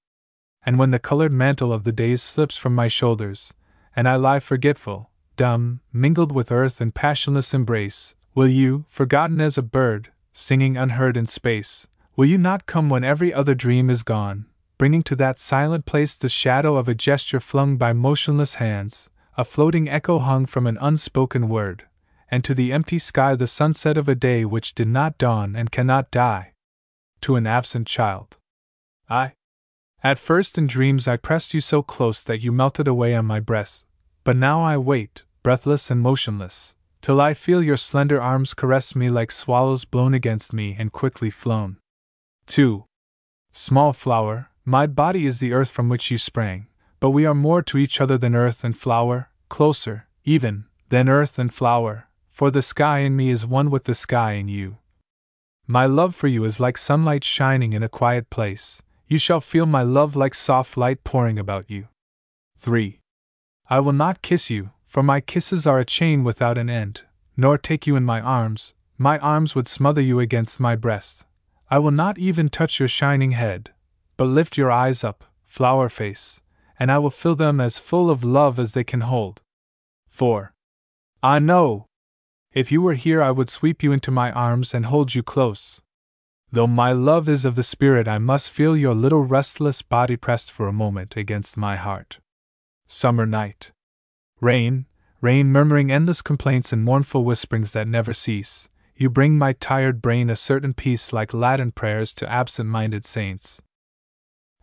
And when the colored mantle of the days slips from my shoulders, and I lie forgetful, dumb, mingled with earth in passionless embrace, will you, forgotten as a bird, singing unheard in space, Will you not come when every other dream is gone, bringing to that silent place the shadow of a gesture flung by motionless hands, a floating echo hung from an unspoken word, and to the empty sky the sunset of a day which did not dawn and cannot die? To an absent child. I. At first in dreams I pressed you so close that you melted away on my breast, but now I wait, breathless and motionless, till I feel your slender arms caress me like swallows blown against me and quickly flown. 2. Small flower, my body is the earth from which you sprang, but we are more to each other than earth and flower, closer, even, than earth and flower, for the sky in me is one with the sky in you. My love for you is like sunlight shining in a quiet place, you shall feel my love like soft light pouring about you. 3. I will not kiss you, for my kisses are a chain without an end, nor take you in my arms, my arms would smother you against my breast. I will not even touch your shining head, but lift your eyes up, flower face, and I will fill them as full of love as they can hold. 4. Ah, I know! If you were here, I would sweep you into my arms and hold you close. Though my love is of the spirit, I must feel your little restless body pressed for a moment against my heart. Summer night. Rain, rain murmuring endless complaints and mournful whisperings that never cease, you bring my tired brain a certain peace like Latin prayers to absent minded saints.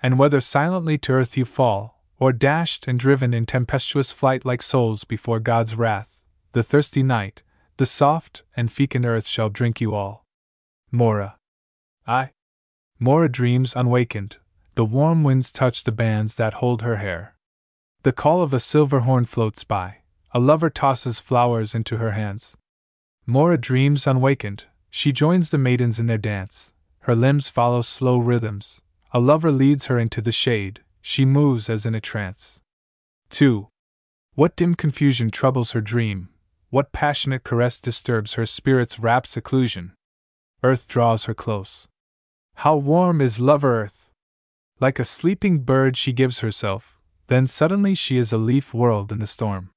And whether silently to earth you fall, or dashed and driven in tempestuous flight like souls before God's wrath, the thirsty night, the soft and fecund earth shall drink you all. Mora. I. Mora dreams unwakened, the warm winds touch the bands that hold her hair. The call of a silver horn floats by, a lover tosses flowers into her hands. Mora dreams unwakened, she joins the maidens in their dance. Her limbs follow slow rhythms. A lover leads her into the shade, she moves as in a trance. 2. What dim confusion troubles her dream? What passionate caress disturbs her spirit's rapt seclusion? Earth draws her close. How warm is lover Earth! Like a sleeping bird, she gives herself, then suddenly she is a leaf whirled in the storm.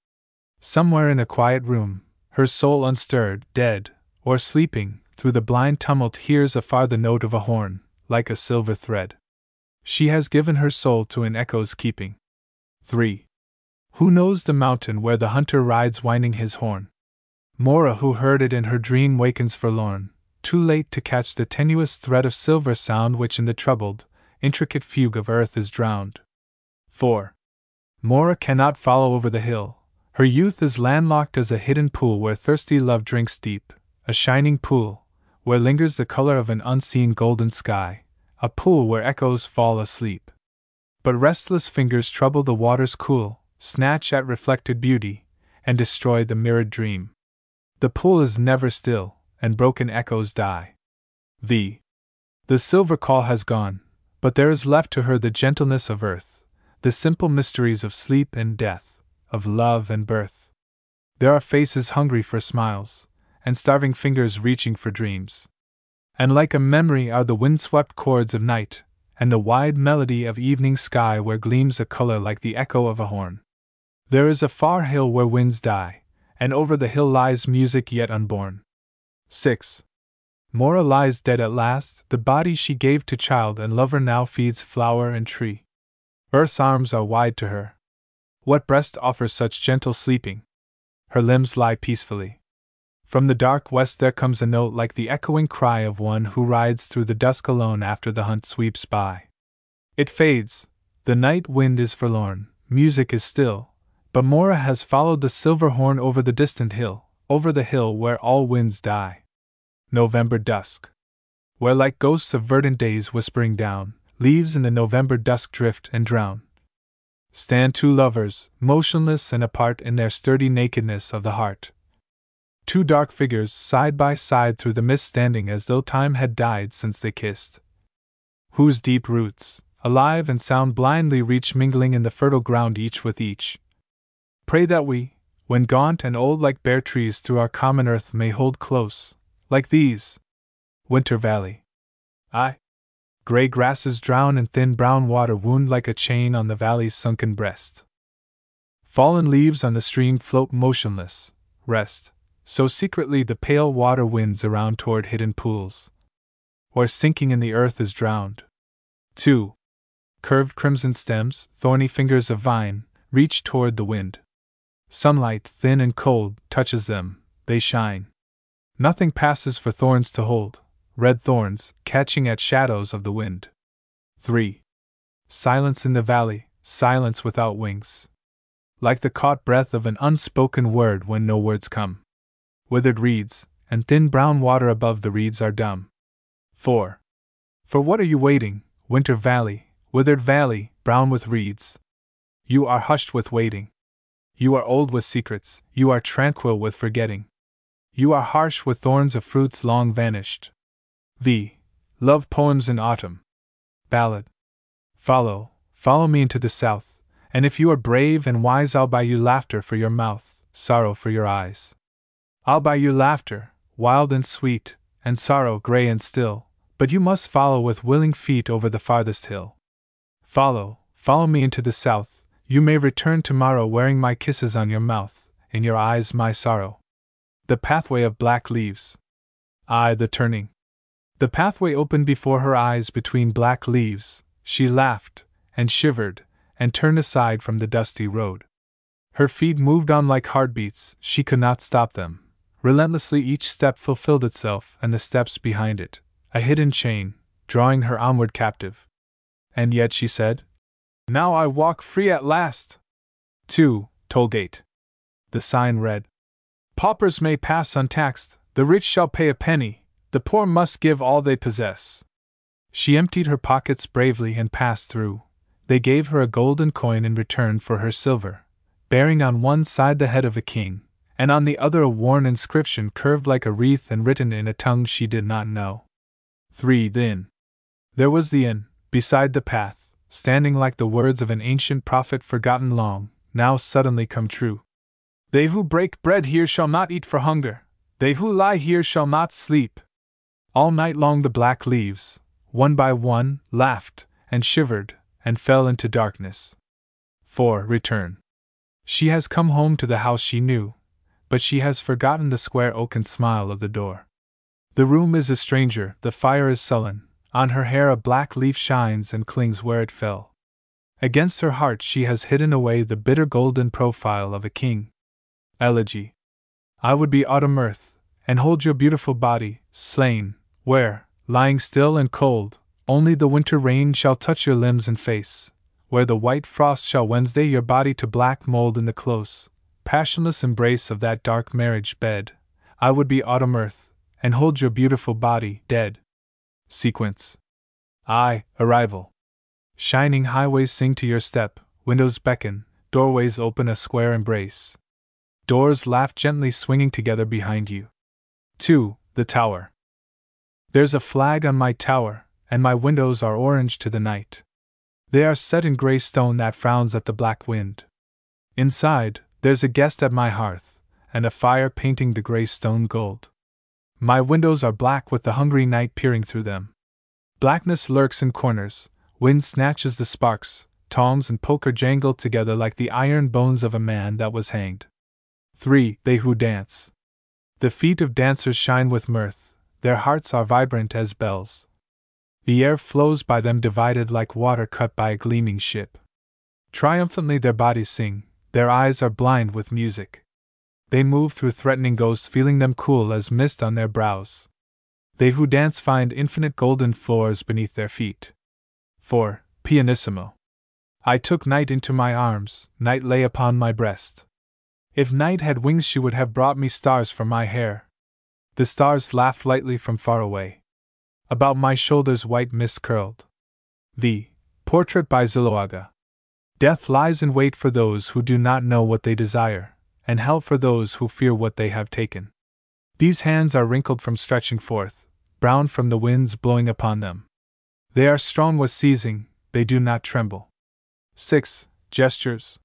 Somewhere in a quiet room, her soul unstirred, dead, or sleeping, through the blind tumult hears afar the note of a horn, like a silver thread. She has given her soul to an echo's keeping. 3. Who knows the mountain where the hunter rides winding his horn? Mora, who heard it in her dream, wakens forlorn, too late to catch the tenuous thread of silver sound which in the troubled, intricate fugue of earth is drowned. 4. Mora cannot follow over the hill. Her youth is landlocked as a hidden pool where thirsty love drinks deep, a shining pool, where lingers the color of an unseen golden sky, a pool where echoes fall asleep. But restless fingers trouble the water's cool, snatch at reflected beauty, and destroy the mirrored dream. The pool is never still, and broken echoes die. The the silver call has gone, but there is left to her the gentleness of earth, the simple mysteries of sleep and death, of love and birth. There are faces hungry for smiles, and starving fingers reaching for dreams and like a memory are the windswept chords of night, and the wide melody of evening sky where gleams a color like the echo of a horn. There is a far hill where winds die, and over the hill lies music yet unborn. 6. Mora lies dead at last, the body she gave to child and lover now feeds flower and tree. Earth's arms are wide to her. What breast offers such gentle sleeping? Her limbs lie peacefully. From the dark west there comes a note like the echoing cry of one who rides through the dusk alone after the hunt sweeps by. It fades, the night wind is forlorn, music is still, but Mora has followed the silver horn over the distant hill, over the hill where all winds die. November dusk. Where like ghosts of verdant days whispering down, leaves in the November dusk drift and drown. Stand two lovers, motionless and apart in their sturdy nakedness of the heart, Two dark figures side by side through the mist standing as though time had died since they kissed. Whose deep roots, alive and sound, blindly reach mingling in the fertile ground each with each. Pray that we, when gaunt and old like bare trees through our common earth, may hold close, like these. Winter Valley. I. Gray grasses drown and thin brown water wound like a chain on the valley's sunken breast. Fallen leaves on the stream float motionless, rest so secretly the pale water winds around toward hidden pools. Or sinking in the earth is drowned. 2. Curved crimson stems, thorny fingers of vine, reach toward the wind. Sunlight, thin and cold, touches them, they shine. Nothing passes for thorns to hold, red thorns, catching at shadows of the wind. 3. Silence in the valley, silence without wings. Like the caught breath of an unspoken word when no words come withered reeds, and thin brown water above the reeds are dumb. 4. For what are you waiting, Winter Valley, withered valley, brown with reeds? You are hushed with waiting. You are old with secrets, you are tranquil with forgetting. You are harsh with thorns of fruits long vanished. V. Love Poems in Autumn. Ballad. Follow, follow me into the south, and if you are brave and wise, I'll buy you laughter for your mouth, sorrow for your eyes. I'll buy you laughter, wild and sweet, and sorrow gray and still, but you must follow with willing feet over the farthest hill. Follow, follow me into the south, you may return tomorrow wearing my kisses on your mouth, in your eyes my sorrow. The pathway of black leaves. I, the turning. The pathway opened before her eyes between black leaves, she laughed, and shivered, and turned aside from the dusty road. Her feet moved on like heartbeats, she could not stop them, Relentlessly each step fulfilled itself, and the steps behind it, a hidden chain, drawing her onward captive. And yet she said, Now I walk free at last! 2. Tollgate. The sign read, Paupers may pass untaxed, the rich shall pay a penny, the poor must give all they possess. She emptied her pockets bravely and passed through. They gave her a golden coin in return for her silver, bearing on one side the head of a king, and on the other a worn inscription curved like a wreath and written in a tongue she did not know. 3. Then there was the inn, beside the path, standing like the words of an ancient prophet forgotten long, now suddenly come true. They who break bread here shall not eat for hunger, they who lie here shall not sleep. All night long the black leaves, one by one, laughed, and shivered, and fell into darkness. 4. Return. She has come home to the house she knew, but she has forgotten the square oaken smile of the door. The room is a stranger, the fire is sullen, on her hair a black leaf shines and clings where it fell. Against her heart she has hidden away the bitter golden profile of a king. Elegy. I would be autumn earth, and hold your beautiful body, slain, where, lying still and cold, only the winter rain shall touch your limbs and face, where the white frost shall Wednesday your body to black mold in the close, passionless embrace of that dark marriage bed. I would be autumn earth, and hold your beautiful body, dead. Sequence. I, arrival. Shining highways sing to your step, windows beckon, doorways open a square embrace. Doors laugh gently swinging together behind you. 2. The Tower. There's a flag on my tower, and my windows are orange to the night. They are set in gray stone that frowns at the black wind. Inside, there's a guest at my hearth, and a fire painting the gray stone gold. My windows are black with the hungry night peering through them. Blackness lurks in corners, wind snatches the sparks, tongs and poker jangle together like the iron bones of a man that was hanged. 3. They who dance. The feet of dancers shine with mirth, their hearts are vibrant as bells. The air flows by them divided like water cut by a gleaming ship. Triumphantly their bodies sing, their eyes are blind with music. They move through threatening ghosts, feeling them cool as mist on their brows. They who dance find infinite golden floors beneath their feet. 4. Pianissimo. I took night into my arms, night lay upon my breast. If night had wings, she would have brought me stars for my hair. The stars laughed lightly from far away. About my shoulders, white mist curled. The Portrait by Zuloaga. Death lies in wait for those who do not know what they desire and hell for those who fear what they have taken. These hands are wrinkled from stretching forth, brown from the winds blowing upon them. They are strong with seizing, they do not tremble. 6. Gestures.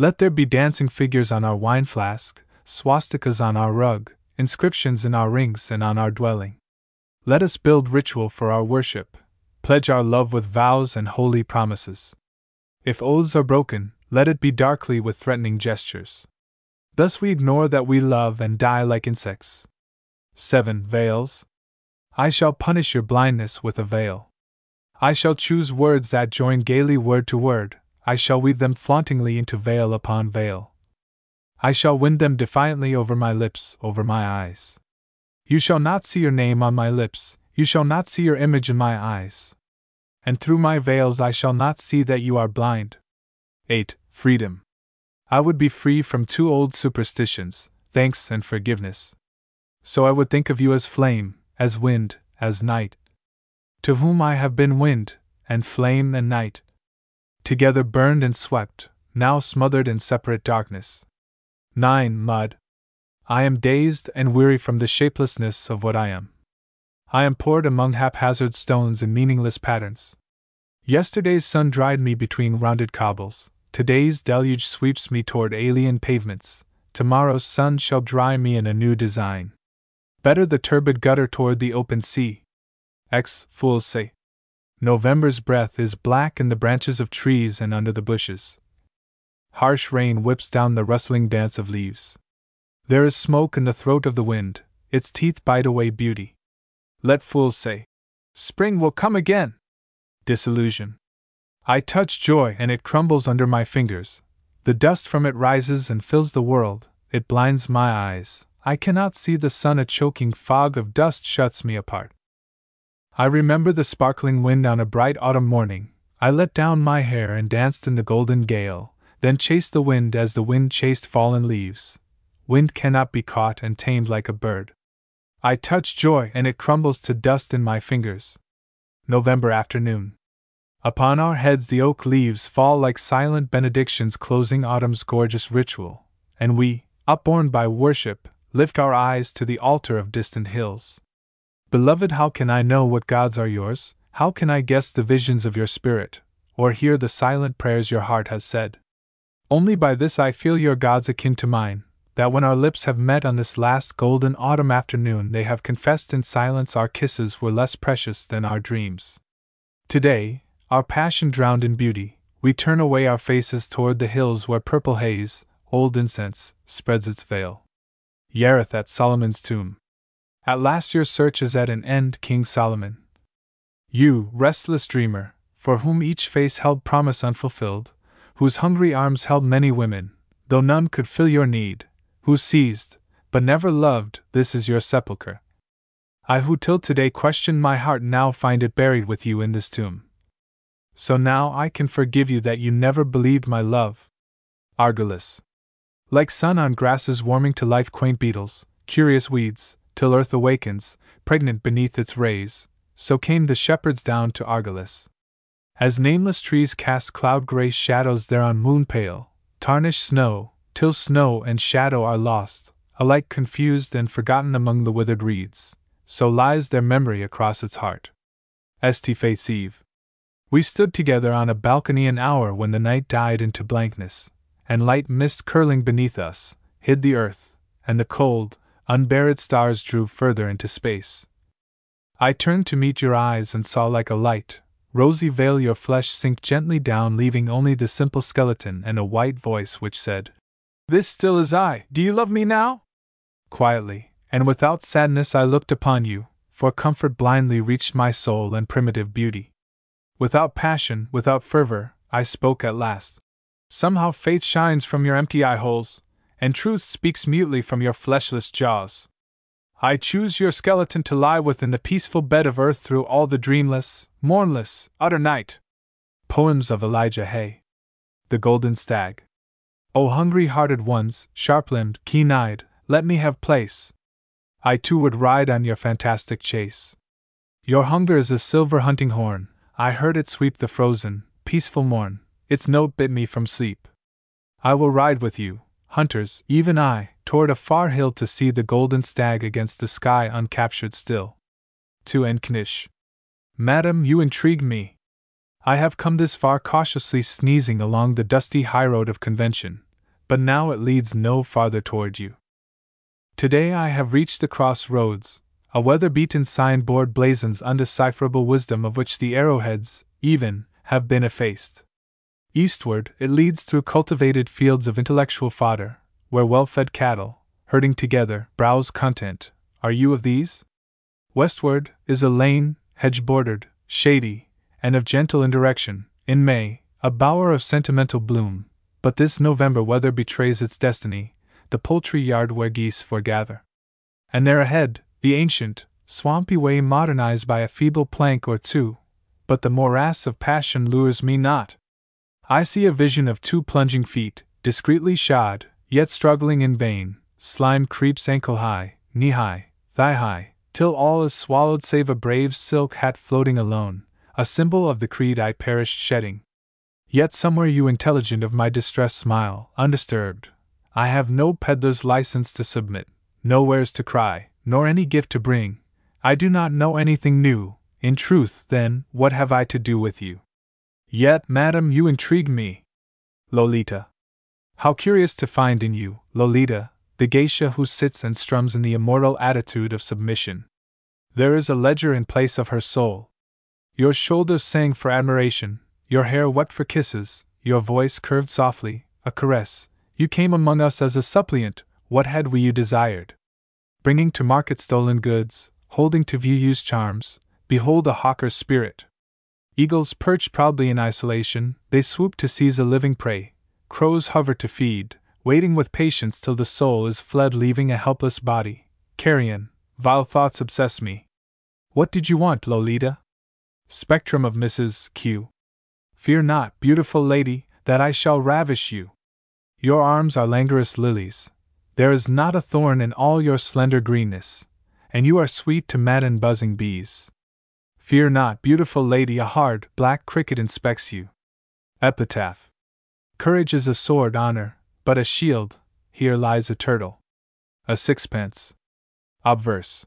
Let there be dancing figures on our wine flask, swastikas on our rug, inscriptions in our rings and on our dwelling. Let us build ritual for our worship, pledge our love with vows and holy promises. If oaths are broken, let it be darkly with threatening gestures. Thus we ignore that we love and die like insects. 7. Veils. I shall punish your blindness with a veil. I shall choose words that join gaily word to word, I shall weave them flauntingly into veil upon veil. I shall wind them defiantly over my lips, over my eyes. You shall not see your name on my lips, you shall not see your image in my eyes. And through my veils I shall not see that you are blind. 8. Freedom. I would be free from two old superstitions thanks and forgiveness. So I would think of you as flame, as wind, as night. To whom I have been wind, and flame and night. Together burned and swept, now smothered in separate darkness. 9. Mud. I am dazed and weary from the shapelessness of what I am. I am poured among haphazard stones in meaningless patterns. Yesterday's sun dried me between rounded cobbles, Today's deluge sweeps me toward alien pavements, tomorrow's sun shall dry me in a new design. Better the turbid gutter toward the open sea. X. Fools say. November's breath is black in the branches of trees and under the bushes. Harsh rain whips down the rustling dance of leaves. There is smoke in the throat of the wind, its teeth bite away beauty. Let fools say, Spring will come again! Disillusion. I touch joy and it crumbles under my fingers. The dust from it rises and fills the world, it blinds my eyes. I cannot see the sun, a choking fog of dust shuts me apart. I remember the sparkling wind on a bright autumn morning. I let down my hair and danced in the golden gale, then chased the wind as the wind chased fallen leaves. Wind cannot be caught and tamed like a bird. I touch joy and it crumbles to dust in my fingers. November afternoon. Upon our heads the oak leaves fall like silent benedictions closing autumn's gorgeous ritual, and we, upborne by worship, lift our eyes to the altar of distant hills. Beloved, how can I know what gods are yours? How can I guess the visions of your spirit, or hear the silent prayers your heart has said? Only by this I feel your gods akin to mine, that when our lips have met on this last golden autumn afternoon, they have confessed in silence our kisses were less precious than our dreams. Today, our passion drowned in beauty, we turn away our faces toward the hills where purple haze, old incense, spreads its veil. Yareth at Solomon's tomb. At last your search is at an end, King Solomon. You, restless dreamer, for whom each face held promise unfulfilled, whose hungry arms held many women, though none could fill your need, who seized, but never loved, this is your sepulchre. I who till today questioned my heart now find it buried with you in this tomb. So now I can forgive you that you never believed my love. Argolis. Like sun on grasses warming to life, quaint beetles, curious weeds, till earth awakens, pregnant beneath its rays, so came the shepherds down to Argolis. As nameless trees cast cloud gray shadows there on moon pale, tarnished snow, till snow and shadow are lost, alike confused and forgotten among the withered reeds, so lies their memory across its heart. St. Faith's Eve. We stood together on a balcony an hour when the night died into blankness, and light mist curling beneath us hid the earth, and the cold, unburied stars drew further into space. I turned to meet your eyes and saw like a light, rosy veil your flesh sink gently down, leaving only the simple skeleton and a white voice which said, This still is I, do you love me now? Quietly, and without sadness, I looked upon you, for comfort blindly reached my soul and primitive beauty. Without passion, without fervor, I spoke at last. Somehow faith shines from your empty eye holes, and truth speaks mutely from your fleshless jaws. I choose your skeleton to lie within the peaceful bed of earth through all the dreamless, mournless, utter night. Poems of Elijah Hay. The Golden Stag. O hungry hearted ones, sharp limbed, keen eyed, let me have place. I too would ride on your fantastic chase. Your hunger is a silver hunting horn, I heard it sweep the frozen, peaceful morn, its note bit me from sleep. I will ride with you, hunters, even I, toward a far hill to see the golden stag against the sky uncaptured still. To Enknish. Madam, you intrigue me. I have come this far cautiously sneezing along the dusty highroad of convention, but now it leads no farther toward you. Today I have reached the crossroads, a weather beaten signboard blazons undecipherable wisdom of which the arrowheads, even, have been effaced. Eastward, it leads through cultivated fields of intellectual fodder, where well fed cattle, herding together, browse content. Are you of these? Westward is a lane, hedge bordered, shady, and of gentle indirection, in May, a bower of sentimental bloom, but this November weather betrays its destiny, the poultry yard where geese foregather. And there ahead, the ancient, swampy way modernized by a feeble plank or two, but the morass of passion lures me not. I see a vision of two plunging feet, discreetly shod, yet struggling in vain. Slime creeps ankle high, knee high, thigh high, till all is swallowed save a brave silk hat floating alone, a symbol of the creed I perished shedding. Yet somewhere you intelligent of my distress smile, undisturbed. I have no peddler's license to submit, no wares to cry, nor any gift to bring. I do not know anything new. In truth, then, what have I to do with you? Yet, madam, you intrigue me. Lolita. How curious to find in you, Lolita, the geisha who sits and strums in the immortal attitude of submission. There is a ledger in place of her soul. Your shoulders sang for admiration, your hair wept for kisses, your voice curved softly, a caress. You came among us as a suppliant, what had we you desired? bringing to market stolen goods, holding to view used charms, behold a hawker's spirit. Eagles perch proudly in isolation, they swoop to seize a living prey, crows hover to feed, waiting with patience till the soul is fled, leaving a helpless body. Carrion, vile thoughts obsess me. What did you want, Lolita? Spectrum of Mrs. Q. Fear not, beautiful lady, that I shall ravish you. Your arms are languorous lilies, there is not a thorn in all your slender greenness, and you are sweet to madden buzzing bees. Fear not, beautiful lady, a hard, black cricket inspects you. Epitaph Courage is a sword, honor, but a shield, here lies a turtle. A sixpence. Obverse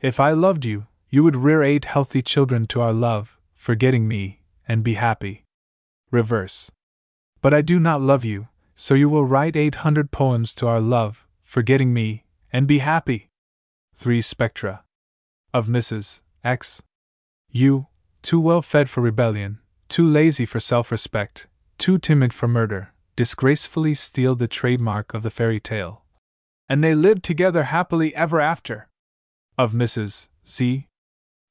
If I loved you, you would rear eight healthy children to our love, forgetting me, and be happy. Reverse But I do not love you, so you will write 800 poems to our love, forgetting me, and be happy. 3 Spectra. Of Mrs. X. You, too well fed for rebellion, too lazy for self respect, too timid for murder, disgracefully steal the trademark of the fairy tale. And they lived together happily ever after. Of Mrs. Z.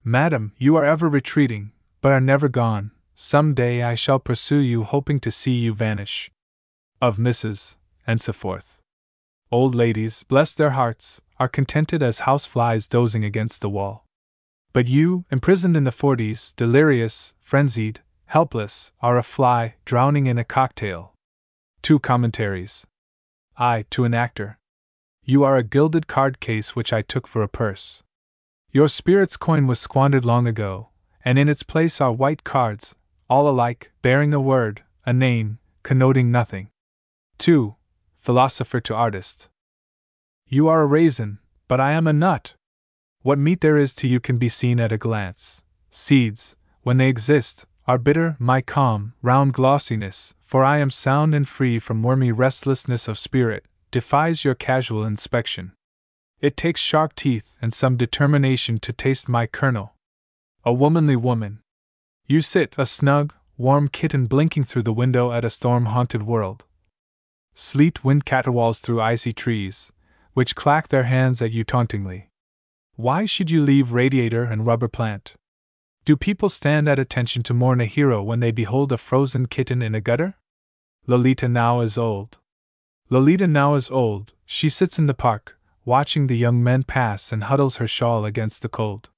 Madam, you are ever retreating, but are never gone. Some day I shall pursue you, hoping to see you vanish. Of Mrs. and so forth. Old ladies, bless their hearts, are contented as houseflies dozing against the wall. But you, imprisoned in the forties, delirious, frenzied, helpless, are a fly drowning in a cocktail. Two commentaries. I, to an actor. You are a gilded card case which I took for a purse. Your spirit's coin was squandered long ago, and in its place are white cards, all alike, bearing a word, a name, connoting nothing. 2. Philosopher to Artist. You are a raisin, but I am a nut. What meat there is to you can be seen at a glance. Seeds, when they exist, are bitter, my calm, round glossiness, for I am sound and free from wormy restlessness of spirit, defies your casual inspection. It takes sharp teeth and some determination to taste my kernel. A womanly woman. You sit, a snug, warm kitten blinking through the window at a storm haunted world. Sleet wind caterwauls through icy trees, which clack their hands at you tauntingly. Why should you leave radiator and rubber plant? Do people stand at attention to mourn a hero when they behold a frozen kitten in a gutter? Lolita now is old. Lolita now is old, she sits in the park, watching the young men pass and huddles her shawl against the cold.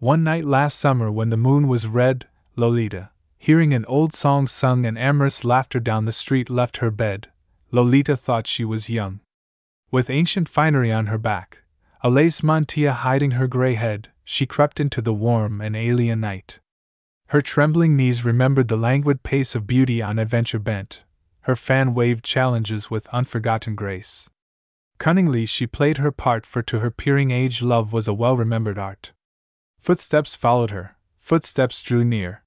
One night last summer, when the moon was red, Lolita, hearing an old song sung and amorous laughter down the street, left her bed. Lolita thought she was young. With ancient finery on her back, a lace mantilla hiding her gray head, she crept into the warm and alien night. Her trembling knees remembered the languid pace of beauty on adventure bent, her fan waved challenges with unforgotten grace. Cunningly she played her part, for to her peering age love was a well remembered art. Footsteps followed her, footsteps drew near.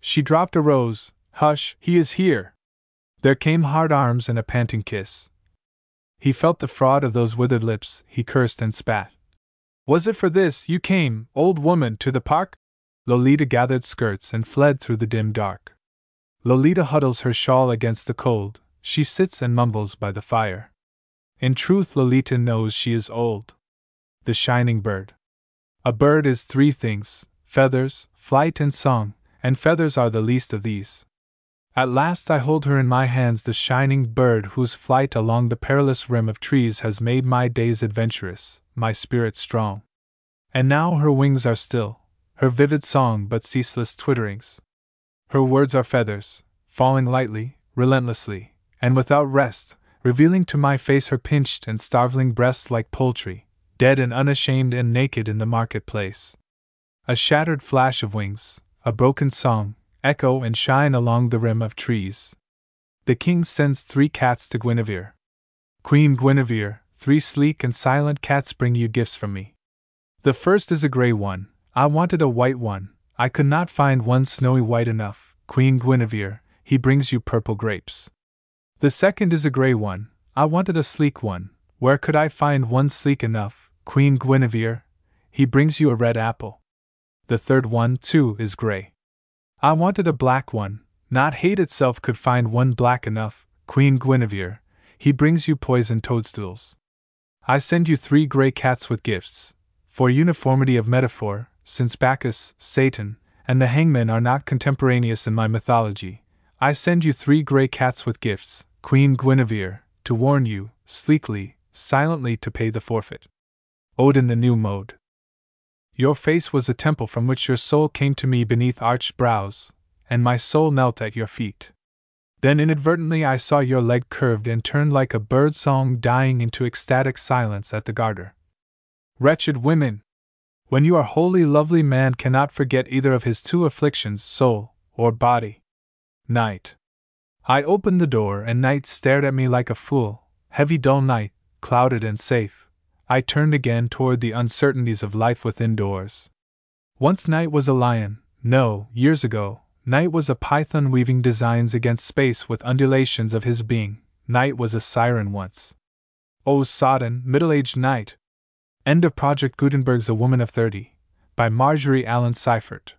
She dropped a rose, Hush, he is here! There came hard arms and a panting kiss. He felt the fraud of those withered lips, he cursed and spat. Was it for this you came, old woman, to the park? Lolita gathered skirts and fled through the dim dark. Lolita huddles her shawl against the cold, she sits and mumbles by the fire. In truth, Lolita knows she is old. The shining bird. A bird is three things feathers, flight, and song, and feathers are the least of these. At last I hold her in my hands, the shining bird whose flight along the perilous rim of trees has made my days adventurous, my spirit strong. And now her wings are still, her vivid song but ceaseless twitterings. Her words are feathers, falling lightly, relentlessly, and without rest, revealing to my face her pinched and starveling breasts like poultry, dead and unashamed and naked in the marketplace. A shattered flash of wings, a broken song, echo and shine along the rim of trees. The king sends three cats to Guinevere. Queen Guinevere, three sleek and silent cats bring you gifts from me. The first is a gray one, I wanted a white one, I could not find one snowy white enough. Queen Guinevere, he brings you purple grapes. The second is a gray one, I wanted a sleek one, where could I find one sleek enough? Queen Guinevere, he brings you a red apple. The third one, too, is gray. I wanted a black one, not hate itself could find one black enough. Queen Guinevere, he brings you poison toadstools. I send you three gray cats with gifts, for uniformity of metaphor, since Bacchus, Satan, and the hangman are not contemporaneous in my mythology. I send you three gray cats with gifts, Queen Guinevere, to warn you, sleekly, silently to pay the forfeit. Ode in the New Mode. Your face was a temple from which your soul came to me beneath arched brows, and my soul knelt at your feet. Then inadvertently I saw your leg curved and turned like a bird song dying into ecstatic silence at the garter. Wretched women! When you are wholly lovely, man cannot forget either of his two afflictions, soul or body. Night. I opened the door, and night stared at me like a fool, heavy, dull night, clouded and safe. I turned again toward the uncertainties of life within doors. Once night was a lion, no, years ago, night was a python weaving designs against space with undulations of his being, Night was a siren once. Oh, sodden, middle aged night! End of Project Gutenberg's A Woman of Thirty, by Marjorie Allen Seiffert.